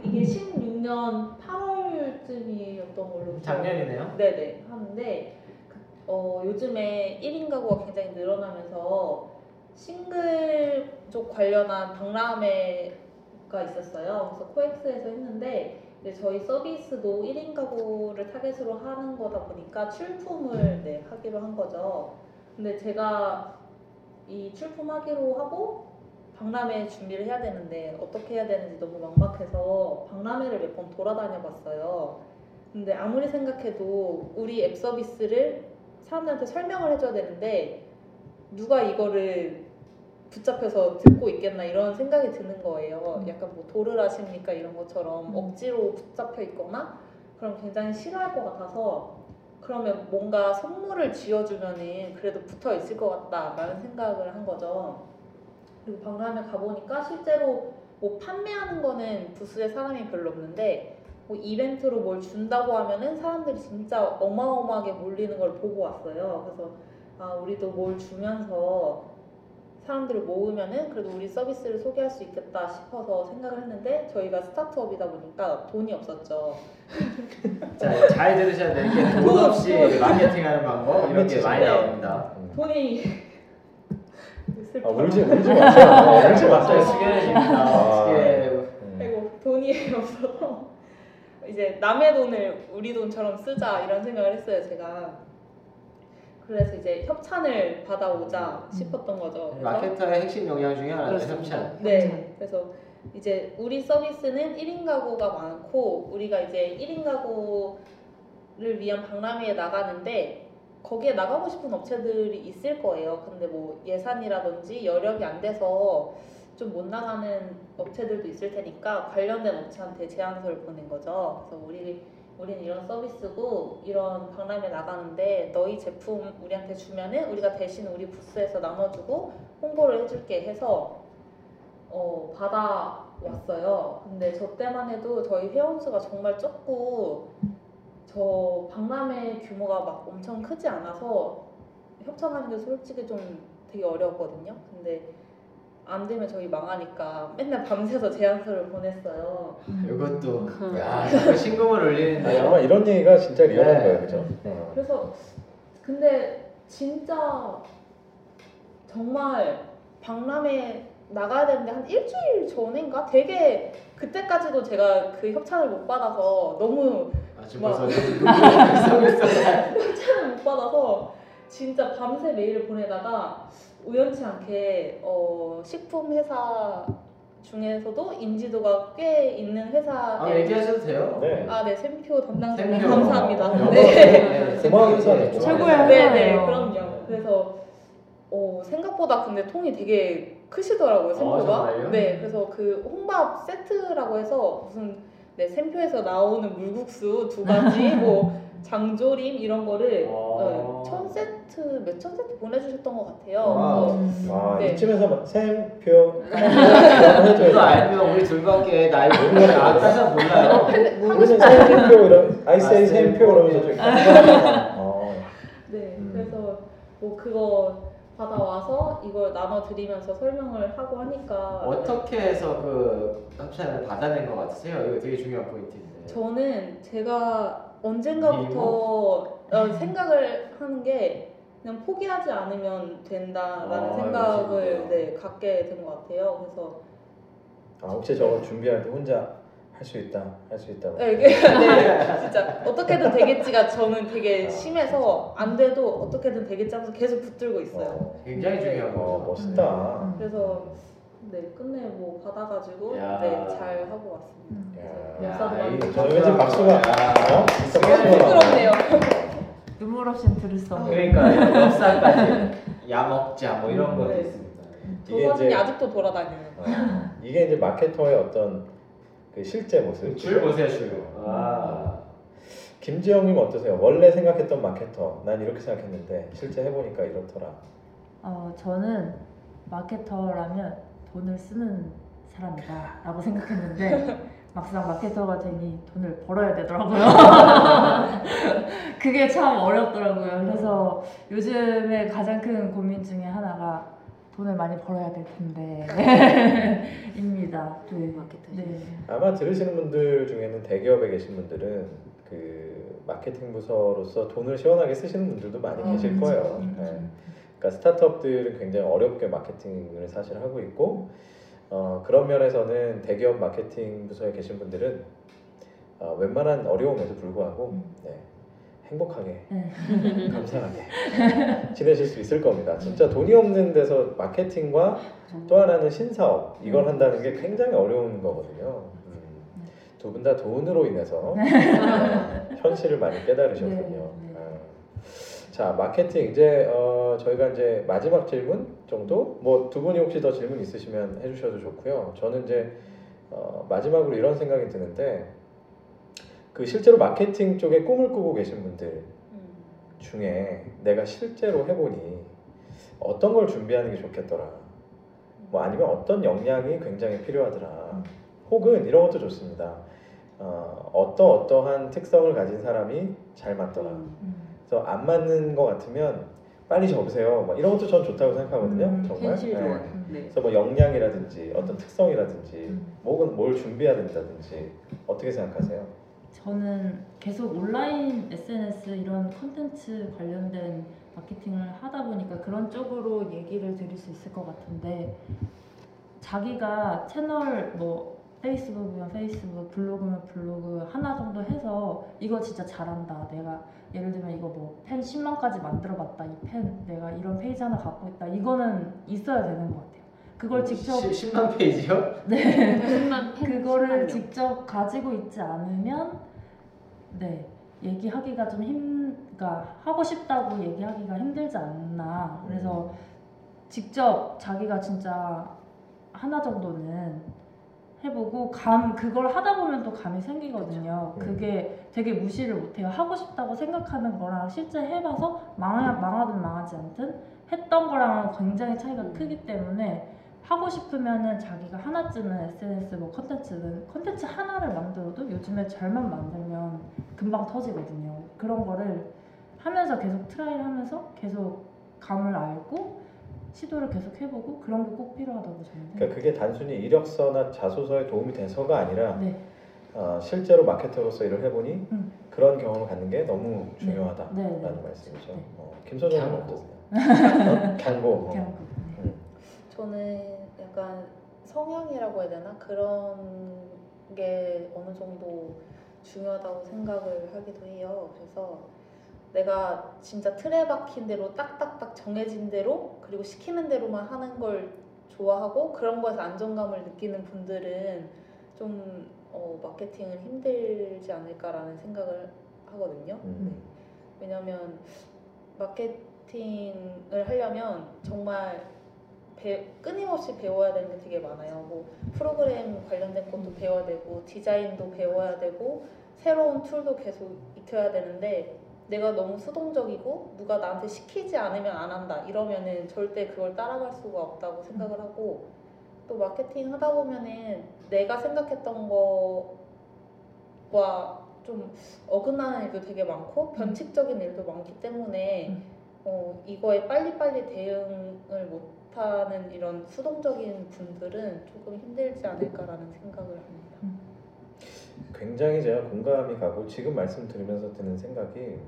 이게 16년 8월쯤이었던 걸로
작년이네요.
네 네 하는데 그- 어, 요즘에 1인 가구가 굉장히 늘어나면서 싱글 쪽 관련한 박람회가 있었어요. 그래서 코엑스에서 했는데 이제 저희 서비스도 1인 가구를 타겟으로 하는 거다 보니까 출품을 네, 하기로 한 거죠. 근데 제가 이 출품하기로 하고 박람회 준비를 해야 되는데 어떻게 해야 되는지 너무 막막해서 박람회를 몇 번 돌아다녀 봤어요. 근데 아무리 생각해도 우리 앱 서비스를 사람들한테 설명을 해줘야 되는데 누가 이거를 붙잡혀서 듣고 있겠나 이런 생각이 드는 거예요. 약간 뭐 도를 하십니까 이런 것처럼
음.
억지로 붙잡혀 있거나 그럼 굉장히 싫어할 것 같아서 그러면 뭔가 선물을 쥐어주면은 그래도 붙어 있을 것 같다라는 생각을 한 거죠. 그리고 박람회 가보니까 실제로 뭐 판매하는 거는 부스에 사람이 별로 없는데 뭐 이벤트로 뭘 준다고 하면은 사람들이 진짜 어마어마하게 몰리는 걸 보고 왔어요. 그래서 아 우리도 뭘 주면서 사람들을 모으면은 그래도 우리 서비스를 소개할 수 있겠다 싶어서 생각을 했는데 저희가 스타트업이다 보니까 돈이 없었죠. <laughs>
자, 잘 들으셔야 되는 게 돈 없이 마케팅하는 방법 이런 게 많이 나옵니다.
음.
돈이 슬퍼.
아 울지 울지 마세요. <laughs> 아, 울지 마세요.
숙연해집니다.
아.
어떻게
음.
아이고 돈이 없어서 이제 남의 돈을 우리 돈처럼 쓰자 이런 생각을 했어요 제가 그래서 이제 협찬을 받아오자 싶었던 거죠 그래서
마케터의 핵심 역량 중에 하나죠
그렇습니다.
협찬.
네 그래서 이제 우리 서비스는 1인 가구가 많고 우리가 이제 1인 가구를 위한 박람회에 나가는데 거기에 나가고 싶은 업체들이 있을 거예요 근데 뭐 예산이라든지 여력이 안 돼서 좀 못 나가는 업체들도 있을 테니까 관련된 업체한테 제안서를 보낸 거죠. 그래서 우리 우리는 이런 서비스고 이런 박람회 나가는데 너희 제품 우리한테 주면은 우리가 대신 우리 부스에서 나눠주고 홍보를 해줄게 해서 어 받아왔어요. 근데 저 때만 해도 저희 회원 수가 정말 적고 저 박람회 규모가 막 엄청 크지 않아서 협찬하는 게 솔직히 좀 되게 어려웠거든요. 근데 안 되면 저희 망하니까 맨날 밤새서 제안서를 보냈어요.
이것도 야 자꾸 신금을
아,
울리는데요.
정말 이런 얘기가 진짜 리얼한
네.
거예요, 그죠?
네.
어.
그래서 근데 진짜 정말 박람회 나가야 되는데 한 일주일 전인가 되게 그때까지도 제가 그 협찬을 못 받아서 너무
아, 지금
막-
벌써. <laughs>
협찬을 못 받아서 진짜 밤새 메일을 보내다가 우연치 않게 어, 식품 회사 중에서도 인지도가 꽤 있는
아
회사에
얘기하셔도 돼요.
네.
아, 네, 샘표 담당자님
샘표.
감사합니다.
영어.
네.
고마운 회사네.
최고의
네, 네,
회사예요.
그럼요. 그래서 어, 생각보다 근데 통이 되게 크시더라고요, 샘표가.
정말요?
네, 그래서 그 홍밥 세트라고 해서 무슨 네, 샘표에서 나오는 물국수 두 가지, <laughs> 뭐 장조림 이런 거를
어.
네, 천 세트 몇 천 세트 보내주셨던 것 같아요. 그래서
아
네.
이쯤에서 샘표 <laughs>
이거
해줘야죠.
알면 우리 둘밖에 나이 모르는 아까서 몰라요. <laughs>
우리는 샘표 이런 아이세이
아,
샘표. 이러면서 저기. 어.
네,
음.
그래서 뭐 그거 받아와서 이걸 나눠드리면서 설명을 하고 하니까
어떻게 해서 그 협찬을 받아낸 것 같으세요? 이거 되게 중요한 포인트인데.
저는 제가 언젠가부터 어, 생각을 하는 게 그냥 포기하지 않으면 된다라는
아,
생각을
멋있네요.
네, 갖게 된 것 같아요. 그래서
아 혹시 저거 준비할 때 혼자 할 수 있다, 할 수 있다고.
네, 이게 <laughs> 네, 진짜 어떻게든 되겠지가 저는 되게 심해서 안 돼도 어떻게든 되겠지 하면서 계속 붙들고 있어요.
어,
굉장히
네.
중요한
어,
거.
멋있다.
그래서 네 끝내 뭐 받아가지고
야.
네 잘 하고 왔습니다. 많이
이거
저 왠지 박수가
야.
어? 박수가
부끄럽네요.
눈물 없이는 들을 수 없는.
그러니까 엽사까지 <laughs> 야 먹자 뭐 이런 것도
네.
있습니다.
이제-
아직도 돌아다녀요.
어, 이게 이제 마케터의 어떤 그 실제 모습.
줄 보세요 줄. 아.
김지영님 어떠세요? 원래 생각했던 마케터, 난 이렇게 생각했는데 실제 해보니까 이렇더라.
어, 저는 마케터라면 돈을 쓰는 사람이다라고 생각했는데 <laughs> 막상 마케터가 되니 돈을 벌어야 되더라고요. <laughs> 그게 참 어렵더라고요. 그래서 요즘에 가장 큰 고민 중에 하나가 돈을 많이 벌어야 될 텐데 <laughs> 입니다. 네.
마케터.
네.
아마 들으시는 분들 중에는 대기업에 계신 분들은 그 마케팅 부서로서 돈을 시원하게 쓰시는 분들도 많이
어,
계실
그쵸.
거예요.
음,
네.
음.
그러니까 스타트업들은 굉장히 어렵게 마케팅을 사실 하고 있고 어, 그런 면에서는 대기업 마케팅 부서에 계신 분들은 어, 웬만한 어려움에도 불구하고
음.
네, 행복하게
네. <laughs>
감사하게 지내실 수 있을 겁니다. 진짜 돈이 없는 데서 마케팅과 또 하나는 신사업 이걸 한다는 게 굉장히 어려운 거거든요. 음, 두분 다 돈으로 인해서 어, 현실을 많이 깨달으셨군요.
네, 네.
아. 자 마케팅 이제 어, 저희가 이제 마지막 질문 정도 뭐 두 분이 혹시 더 질문 있으시면 해주셔도 좋고요. 저는 이제 어, 마지막으로 이런 생각이 드는데 그 실제로 마케팅 쪽에 꿈을 꾸고 계신 분들
음.
중에 내가 실제로 해보니 어떤 걸 준비하는 게 좋겠더라. 뭐 아니면 어떤 역량이 굉장히 필요하더라.
음.
혹은 이런 것도 좋습니다. 어, 어떠 어떠한 특성을 가진 사람이 잘 맞더라.
음.
음.
그래서 안 맞는 것 같으면 빨리 접으세요. 뭐 이런 것도 전 좋다고 생각하거든요.
음,
정말. 네.
네.
그래서 뭐 역량이라든지 어떤 특성이라든지
음.
혹은 뭘 준비해야 된다든지 어떻게 생각하세요?
저는 계속 온라인 SNS 이런 콘텐츠 관련된 마케팅을 하다 보니까 그런 쪽으로 얘기를 드릴 수 있을 것 같은데 자기가 채널 뭐 페이스북이면 페이스북, 블로그면 블로그 하나 정도 해서 이거 진짜 잘한다. 내가 예를 들면 이거 뭐 팬 10만까지 만들어봤다. 이 팬 내가 이런 페이지 하나 갖고 있다. 이거는 있어야 되는 것 같아요. 그걸 직접
10, 만 페이지요? <laughs>
네.
10만 팬,
그거를
10만 명.
직접 가지고 있지 않으면 네 얘기하기가 좀 힘, 그러니까 하고 싶다고 얘기하기가 힘들지 않나. 그래서 직접 자기가 진짜 하나 정도는 해보고 감 그걸 하다 보면 또 감이 생기거든요.
그쵸. 음.
그게 되게 무시를 못해요. 하고 싶다고 생각하는 거랑 실제 해봐서 망하, 망하든 망하지 않든 했던 거랑은 굉장히 차이가
음.
크기 때문에 하고 싶으면은 자기가 하나쯤은 SNS 뭐 컨텐츠든 컨텐츠 하나를 만들어도 요즘에 잘만 만들면 금방 터지거든요. 그런 거를 하면서 계속 try를 하면서 계속 감을 알고 시도를 계속 해보고 그런 게 꼭 필요하다고 저는
그러니까. 그게 단순히 이력서나 자소서에 도움이 돼서가 아니라
네,
어, 실제로 마케터로서 일을 해보니
음.
그런 경험을 갖는 게 너무 중요하다라는
네, 네.
말씀이죠.
네.
어,
김소정님은.
어떠세요?
그냥 그- 네.
음.
저는 약간 성향이라고 해야 되나 그런 게 어느 정도 중요하다고 생각을 하기도 해요. 그래서 내가 진짜 틀에 박힌 대로 딱딱딱 정해진 대로 그리고 시키는 대로만 하는 걸 좋아하고 그런 거에서 안정감을 느끼는 분들은 좀 어, 마케팅을 힘들지 않을까라는 생각을 하거든요.
음.
왜냐면 마케팅을 하려면 정말 배- 끊임없이 배워야 되는 게 되게 많아요. 뭐 프로그램 관련된 것도 배워야 되고 디자인도 배워야 되고 새로운 툴도 계속 익혀야 되는데 내가 너무 수동적이고 누가 나한테 시키지 않으면 안 한다 이러면은 절대 그걸 따라갈 수가 없다고 생각을 하고 또 마케팅 하다 보면은 내가 생각했던 거와 좀 어긋나는 일도 되게 많고 변칙적인 일도 많기 때문에
음.
어, 이거에 빨리빨리 대응을 못 하는 이런 수동적인 분들은 조금 힘들지 않을까라는 생각을 합니다.
굉장히 제가 공감이 가고 지금 말씀 들으면서 드는 생각이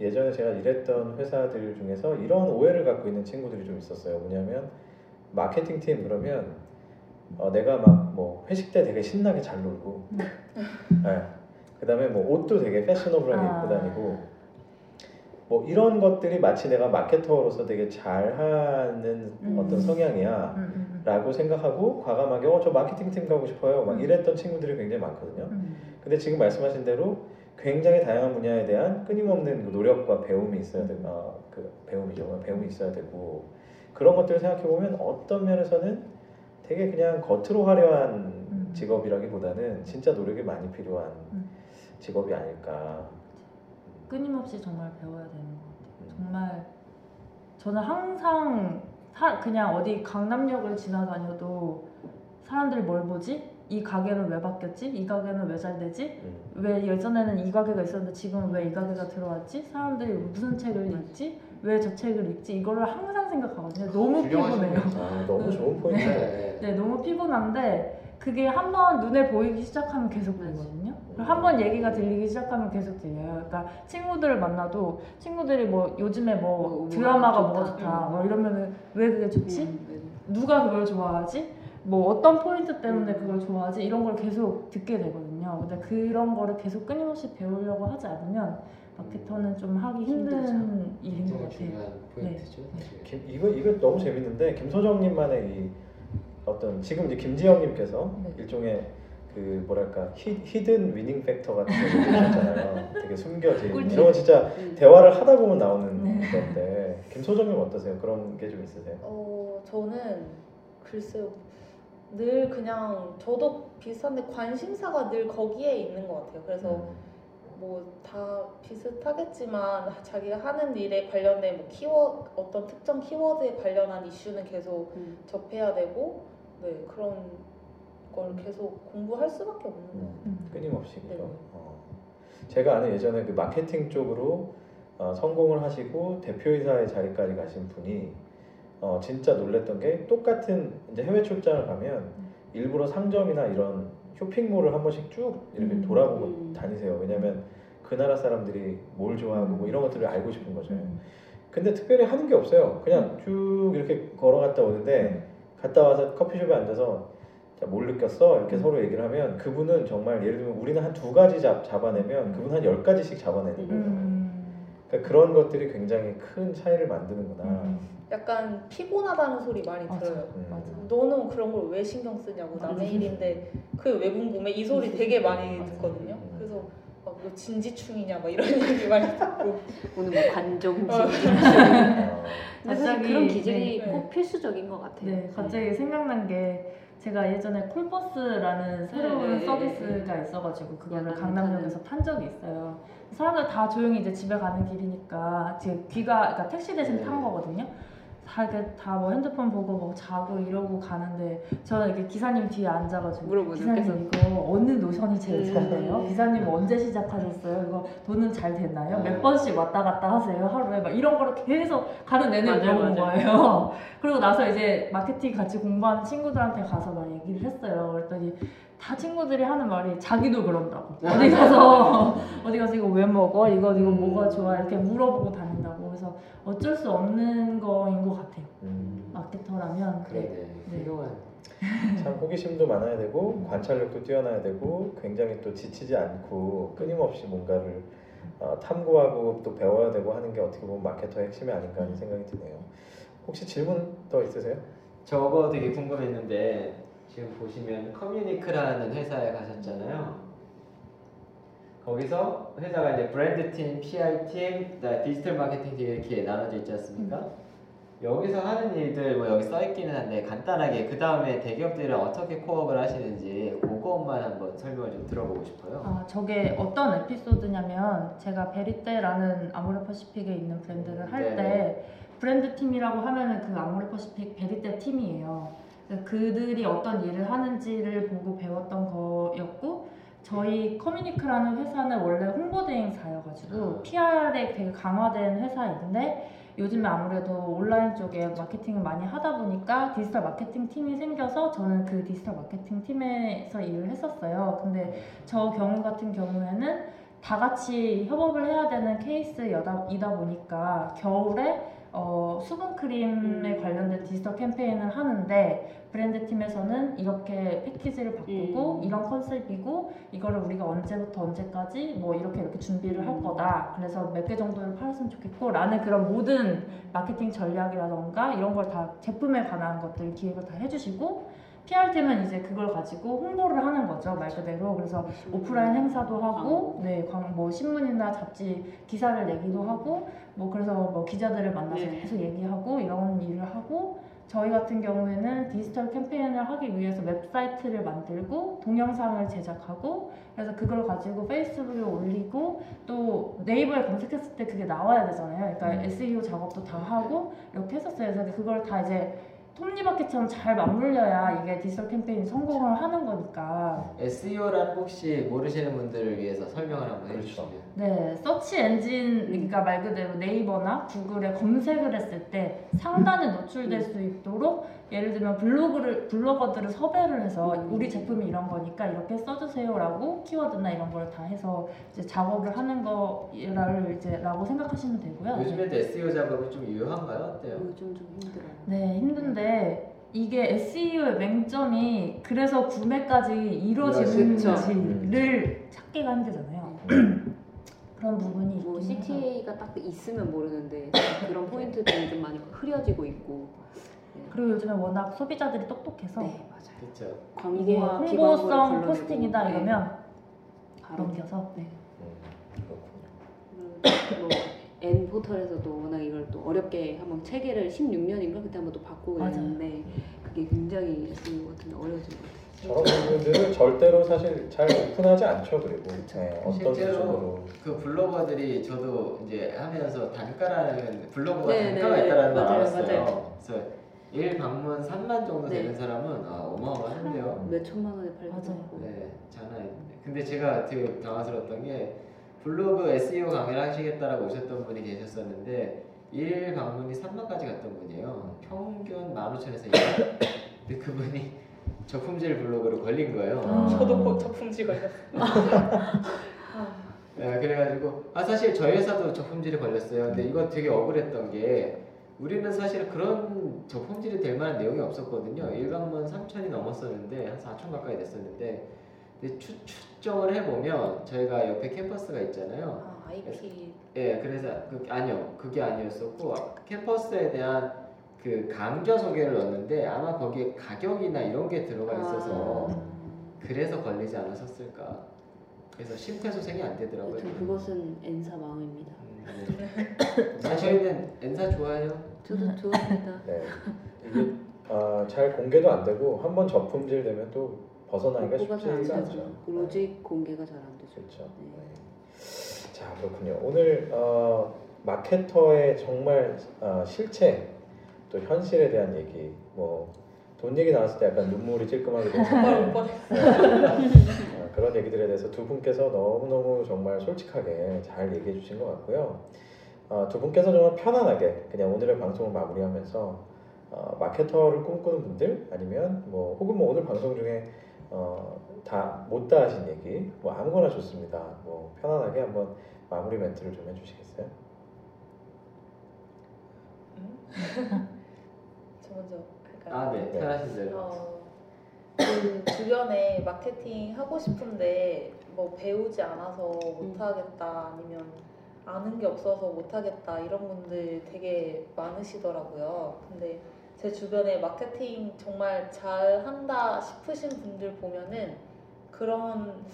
예전에 제가 일했던 회사들 중에서 이런 오해를 갖고 있는 친구들이 좀 있었어요. 뭐냐면 마케팅 팀 그러면 어, 내가 막 뭐 회식 때 되게 신나게 잘 놀고,
음.
네. 그다음에 뭐 옷도 되게 패셔너블하게
아.
입고 다니고, 뭐 이런 것들이 마치 내가 마케터로서 되게 잘하는
음.
어떤 성향이야.
음, 음,
라고 생각하고 과감하게 어 저 마케팅 팀 가고 싶어요 막
음.
이랬던 친구들이 굉장히 많거든요
음.
근데 지금 말씀하신 대로 굉장히 다양한 분야에 대한 끊임없는 그 노력과 배움이 있어야 되고 아, 그 배움이죠 배움이 있어야 되고 그런 것들을 생각해 보면 어떤 면에서는 되게 그냥 겉으로 화려한
음.
직업이라기보다는 진짜 노력이 많이 필요한
음.
직업이 아닐까
끊임없이 정말 배워야 되는 것 같아요.
음.
정말 저는 항상 사- 그냥 어디 강남역을 지나다녀도 사람들이 뭘 보지? 이 가게는 왜 바뀌었지? 이 가게는 왜 잘 되지?
음.
왜 예전에는 이 가게가 있었는데 지금은 왜 이 가게가 들어왔지? 사람들이 무슨 책을 읽지? 왜 저 책을 읽지? 이거를 항상 생각하거든요. 너무
훌륭하시네요.
피곤해요.
아, 너무 좋은 포인트네.
네.
네, 너무 피곤한데 그게 한번 눈에 보이기 시작하면 계속 보이거든요. 한 번 얘기가 들리기 시작하면 계속 들려요. 그러니까 친구들을 만나도 친구들이 뭐 요즘에 뭐
뭐,
드라마가
뭐가 좋다.
좋다,
음.
뭐 이러면은 왜 그게 좋지?
음,
누가 그걸 좋아하지? 뭐 어떤 포인트 때문에
음.
그걸 좋아하지? 이런 걸 계속 듣게 되거든요. 근데 그런 거를 계속 끊임없이 배우려고 하지 않으면 마케터는 좀 하기 힘든
힘들죠.
일인 것 같아요.
중요한 포인트죠.
네.
이거 이거 너무 재밌는데 김소정님만의 이 어떤 지금 이제 김지영님께서
네.
일종의 그 뭐랄까 히, hidden winning factor 같은 거 <laughs> 얘기하셨잖아요. 되게 숨겨진
꿀팁.
이런 거 진짜
음.
대화를 하다 보면 나오는
네.
건데 김소정님 어떠세요? 그런 게 좀 있으세요?
어 저는 글쎄요 늘 그냥 저도 비슷한데 관심사가 늘 거기에 있는 것 같아요. 그래서
음.
뭐다 비슷하겠지만 자기가 하는 일에 관련된 뭐 키워 어떤 특정 키워드에 관련한 이슈는 계속
음.
접해야 되고 네 그런 걸 계속 공부할 수밖에 없는 것 같아요.
음.
끊임없이 그죠.
네.
어. 제가 아는 예전에 그 마케팅 쪽으로 어, 성공을 하시고 대표이사의 자리까지 가신 분이 어, 진짜 놀랬던 게 똑같은 이제 해외 출장을 가면 일부러 상점이나 이런 쇼핑몰을 한 번씩 쭉 이렇게
음.
돌아보고
음.
다니세요. 왜냐면 그 나라 사람들이 뭘 좋아하고 뭐 이런 것들을 알고 싶은 거죠.
음.
근데 특별히 하는 게 없어요. 그냥 쭉 이렇게 걸어갔다 오는데 갔다 와서 커피숍에 앉아서 자, 뭘 느꼈어? 이렇게
음.
서로 얘기를 하면 그분은 정말 예를 들면 우리는 한 두 가지 잡, 잡아내면 그분은 한열 가지씩 잡아내는 거예요.
음.
그러니까 그런 것들이 굉장히 큰 차이를 만드는구나.
음.
약간 피곤하다는 소리 많이
맞아.
들어요.
음.
맞아.
너는 그런 걸 왜 신경 쓰냐고 남의 일인데 그게 왜 궁금해? 이 소리 되게 많이
맞아.
듣거든요.
음.
그래서 막너 진지충이냐 막 이런 <laughs> 얘기 많이 듣고
오늘 뭐 관종
어. <laughs>
어,
근데 사실
갑자기,
그런 기질이
네.
꼭 필수적인 것 같아요.
네, 갑자기 생각난 게 제가 예전에 콜버스라는 새로운
네, 네,
서비스가 있어가지고 그거를 강남역에서 탄 적이 있어요. 사람들 다 조용히 이제 집에 가는 길이니까 제 귀가 그러니까 택시 대신
네.
탄 거거든요. 다 뭐 핸드폰 보고 뭐 자고 이러고 가는데 저는 이렇게 기사님 뒤에 앉아가지고
물어보죠.
기사님 이거 어느 노선이 제일 좋은데요?
음.
기사님 언제 시작하셨어요? 이거 돈은 잘 됐나요?
네.
몇 번씩 왔다 갔다 하세요? 하루에 막 이런 거를 계속 가는 내내
맞아요, 맞아요.
거예요. <laughs> 그리고 나서 이제 마케팅 같이 공부하는 친구들한테 가서 막 얘기를 했어요. 그랬더니 다 친구들이 하는 말이 자기도 그런다고. 어디 가서 <laughs> 어디 가서 이거 왜 먹어? 이거 이거 뭐가 좋아? 이렇게 물어보고 다닌다고. 그래서 어쩔 수 없는 거인 것 같아요.
음,
마케터라면.
그러네.
네.
훌륭한. <laughs>
참 호기심도 많아야 되고 관찰력도 뛰어나야 되고 굉장히 또 지치지 않고 끊임없이 뭔가를 어, 탐구하고 또 배워야 되고 하는 게 어떻게 보면 마케터의 핵심이 아닌가 하는 생각이 드네요. 혹시 질문 더 있으세요?
저거 되게 궁금했는데 지금 보시면 커뮤니크라는 회사에 가셨잖아요. 거기서 회사가 이제 브랜드 팀, PR 팀, 디지털 마케팅 팀 이렇게 나눠져 있지 않습니까? 여기서 하는 일들 뭐 여기 써 있기는 한데 간단하게 그 다음에 대기업들이랑 어떻게 코업을 하시는지 그것만 한번 설명을 좀 들어보고 싶어요.
아, 저게 어떤 에피소드냐면 제가 베리떼라는 아모레퍼시픽에 있는 브랜드를 할때
네.
브랜드 팀이라고 하면은 그 아모레퍼시픽 베리떼 팀이에요. 그래서 그들이 어떤 일을 하는지를 보고 배웠던 거였고 저희 커뮤니크라는 회사는 원래 홍보대행사여가지고 PR에 되게 강화된 회사인데 요즘에 아무래도 온라인 쪽에 마케팅을 많이 하다 보니까 디지털 마케팅 팀이 생겨서 저는 그 디지털 마케팅 팀에서 일을 했었어요. 근데 저 경우 같은 경우에는 다 같이 협업을 해야 되는 케이스이다 보니까 겨울에 어, 수분 크림에
음.
관련된 디지털 캠페인을 하는데 브랜드 팀에서는 이렇게 패키지를 바꾸고
음.
이런 컨셉이고 이거를 우리가 언제부터 언제까지 뭐 이렇게 이렇게 준비를 할 거다. 그래서 몇 개 정도를 팔았으면 좋겠고 라는 그런 모든 마케팅 전략이라던가 이런 걸 다 제품에 관한 것들 기획을 다 해주시고 PR팀은 이제 그걸 가지고 홍보를 하는 거죠 말 그대로 그래서 오프라인 행사도 하고 네, 광- 뭐 신문이나 잡지 기사를 내기도 하고 뭐 그래서 뭐 기자들을 만나서
네.
계속 얘기하고 이런 일을 하고 저희 같은 경우에는 디지털 캠페인을 하기 위해서 웹사이트를 만들고 동영상을 제작하고 그래서 그걸 가지고 페이스북에 올리고 또 네이버에 검색했을 때 그게 나와야 되잖아요. 그러니까
음.
SEO 작업도 다 하고 이렇게 했었어요. 그래서 그걸 다 이제 톱니바퀴처럼 잘 맞물려야 이게 디지털 캠페인이 성공을 하는 거니까
SEO라는 혹시 모르시는 분들을 위해서 설명을 한번
그렇죠.
해주시면.
네 서치 엔진 그러니까 말 그대로 네이버나 구글에 검색을 했을 때 상단에 노출될 수 있도록 예를 들면 블로그를 블로거들을 섭외를 해서
음.
우리 제품이 이런 거니까 이렇게 써주세요라고 키워드나 이런 걸 다 해서 이제 작업을 하는 거를 이제라고 생각하시면 되고요. 네.
요즘에도 SEO 작업이 좀 유효한가요? 어때요?
요즘 좀 힘들어요.
네, 힘든데 이게 SEO의 맹점이 그래서 구매까지 이루어지는지를 찾기가 힘들잖아요. 그런 부분이
뭐. CTA가 딱 있으면 모르는데 그런 포인트들이 좀 많이 흐려지고 있고. 네.
그리고 요즘에 워낙 소비자들이 똑똑해서
네 맞아요.
그렇죠.
이게
광고와
홍보성 포스팅이다
네,
이러면
바로
넘겨서
네.
음, 그렇군요.
그리고 뭐 N 포털에서도 워낙 이걸 또 어렵게 한번 체계를 16년인가 그때 한번 또 바꾸고
맞아요.
그랬는데 그게 굉장히 SEO 같은 데 어려워진 것 같아요.
저런 부분들은 절대로 사실 잘 오픈하지 않죠. 그리고 네, 어떤
실제로
수준으로
그 블로거들이 저도 이제 하면서 단가라는 블로거가
네,
단가가
네,
있다는 걸
맞아요,
알았어요.
맞아요.
그래서 1 방문 3만 정도
네.
되는 사람은 아, 어마어마한데요.
몇 천만 원에 팔기도
맞아요.
네, 장난 아닌데. 근데 제가 되게 당황스러웠던 게 블로그 SEO 강의를 하시겠다라고 오셨던 분이 계셨었는데 1 방문이 3만까지 갔던 분이에요. 평균 15,000에서 2만. 근데 그분이 저품질 블로그로 걸린 거예요.
아.
저도 곧 저품질 걸렸어요. 아, <laughs>
네, 그래가지고 아 사실 저희 회사도 저품질이 걸렸어요. 근데 이거 되게 억울했던 게 우리는 사실 그런 저품질이 될 만한 내용이 없었거든요. 일반문 3천이 넘었었는데 한 4천 가까이 됐었는데 근데 추, 추정을 해보면 저희가 옆에 캠퍼스가 있잖아요.
아 IP
예, 그래서 그, 아니요, 그게 아니었었고 캠퍼스에 대한 그 강좌 소개를 넣었는데 아마 거기에 가격이나 이런 게 들어가 있어서
아.
그래서 걸리지 않았었을까. 그래서 심폐소생이 안 되더라고요.
여튼 그것은 N사 마음입니다.
음, 네. 아, 저희는 엔사 좋아해요.
저도
음.
좋아합니다.
네. 이게 아, 잘 공개도 안 되고 한 번 저품질 되면 또 벗어나기가
잘안
쉽지가
되죠.
않죠.
로직 공개가 잘 안 되죠.
그렇죠.
네.
네. 자 그렇군요. 오늘 어, 마케터의 정말 어, 실체 또 현실에 대한 얘기 뭐 돈 얘기 나왔을 때 약간 눈물이 찔끔하게 <laughs> 되는데 어, 그런 얘기들에 대해서 두 분께서 너무너무 정말 솔직하게 잘 얘기해 주신 것 같고요. 어, 두 분께서 정말 편안하게 그냥 오늘의 방송을 마무리하면서 어, 마케터를 꿈꾸는 분들 아니면 뭐 혹은 뭐 오늘 방송 중에 어, 다 못다 하신 얘기 뭐 아무거나 좋습니다. 뭐 편안하게 한번 마무리 멘트를 좀 해주시겠어요? <laughs>
저 먼저 할까요?
아, 네,
네.
대로.
어, 그 주변에 마케팅 하고 싶은데 뭐 배우지 않아서 못하겠다 아니면 아는 게 없어서 못하겠다 이런 분들 되게 많으시더라고요. 근데 제 주변에 마케팅 정말 잘 한다 싶으신 분들 보면은 그런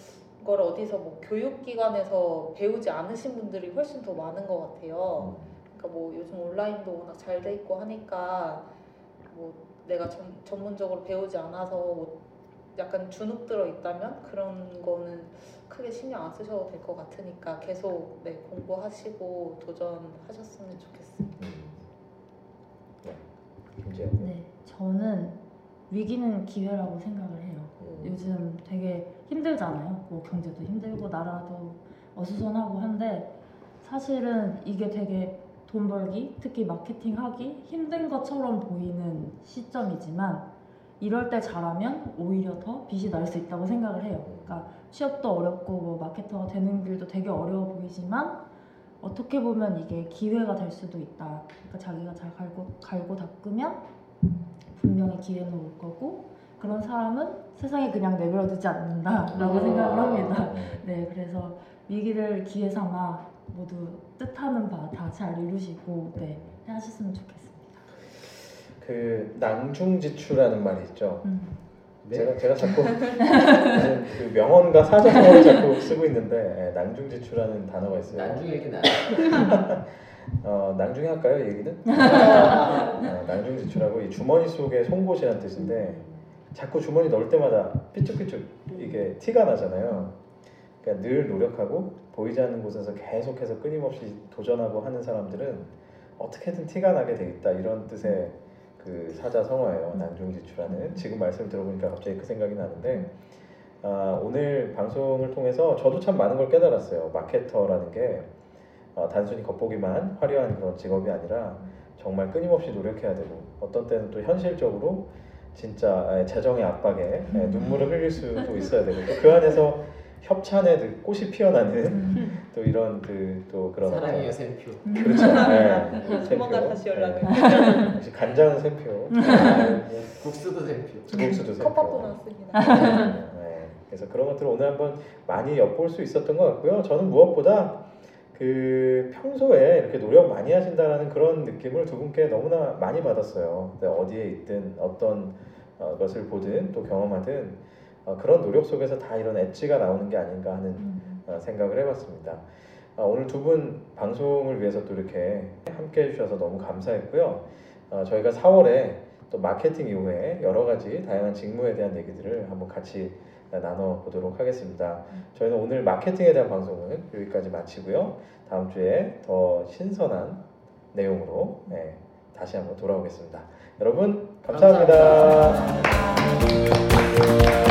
걸 어디서 뭐 교육기관에서 배우지 않으신 분들이 훨씬 더 많은 것 같아요. 그러니까 뭐 요즘 온라인도 워낙 잘 돼 있고 하니까 뭐 내가 전, 전문적으로 배우지 않아서 뭐 약간 주눅 들어 있다면 그런 거는 크게 신경 안 쓰셔도 될 것 같으니까 계속 네, 공부하시고 도전하셨으면 좋겠어요.
음. 네. 김지현.
네, 저는 위기는 기회라고 생각을 해요.
음.
요즘 되게 힘들잖아요. 뭐 경제도 힘들고 나라도 어수선하고 한데 사실은 이게 되게 돈 벌기, 특히 마케팅 하기 힘든 것처럼 보이는 시점이지만 이럴 때 잘하면 오히려 더 빚이 날 수 있다고 생각을 해요. 그러니까 취업도 어렵고 뭐 마케터가 되는 길도 되게 어려워 보이지만 어떻게 보면 이게 기회가 될 수도 있다. 그러니까 자기가 잘 갈고, 갈고 닦으면 분명히 기회는 올 거고 그런 사람은 세상에 그냥 내버려두지 않는다라고
음.
생각을 합니다.
음. <laughs>
네, 그래서 위기를 기회 삼아 모두 뜻하는 바 다 잘 이루시고 네 하셨으면 좋겠습니다.
그 낭중지추라는 말이 있죠.
음.
네?
제가 제가 자꾸 그 명언과 사전어를 자꾸 쓰고 있는데 예, 낭중지추라는 단어가 있어요.
나중에 이렇게 나.
어, 낭중에 할까요 얘기는? <laughs> 어, 낭중지추라고 이 주머니 속에 송곳이라는 뜻인데 자꾸 주머니 넣을 때마다 삐쭉삐쭉 이게 티가 나잖아요. 그러니까 늘 노력하고 보이지 않는 곳에서 계속해서 끊임없이 도전하고 하는 사람들은 어떻게든 티가 나게 돼 있다 이런 뜻의 그 사자성어예요. 난중지추라는 지금 말씀 들어보니까 갑자기 그 생각이 나는데 아, 오늘 방송을 통해서 저도 참 많은 걸 깨달았어요. 마케터라는 게 어, 단순히 겉보기만 화려한 그런 직업이 아니라 정말 끊임없이 노력해야 되고 어떤 때는 또 현실적으로 진짜 에, 재정의 압박에 에, 눈물을 흘릴 수도 있어야 되고 또그 안에서 협찬에 그 꽃이 피어나는 또 이런 그 또 그런
사랑해요 샘표.
그렇죠. <laughs> 네. <laughs>
조만간. 다시 연락을.
네. 간장은 샘표. 아,
국수도 샘표.
국수도 샘표.
컵밥도 나왔습니다.
네. 그래서 그런 것들을 오늘 한번 많이 엿볼 수 있었던 것 같고요. 저는 무엇보다 그 평소에 이렇게 노력 많이 하신다라는 그런 느낌을 두 분께 너무나 많이 받았어요. 근데 어디에 있든 어떤 어, 것을 보든 또 경험하든 어, 그런 노력 속에서 다 이런 엣지가 나오는 게 아닌가 하는
음.
어, 생각을 해봤습니다. 아, 오늘 두 분 방송을 위해서 또 이렇게 함께 해주셔서 너무 감사했고요. 어, 저희가 4월에 또 마케팅 이후에 여러 가지 다양한 직무에 대한 얘기들을 한번 같이 나눠 보도록 하겠습니다. 저희는 오늘 마케팅에 대한 방송은 여기까지 마치고요. 다음 주에 더 신선한 내용으로 네, 다시 한번 돌아오겠습니다. 여러분 감사합니다.
감사합니다.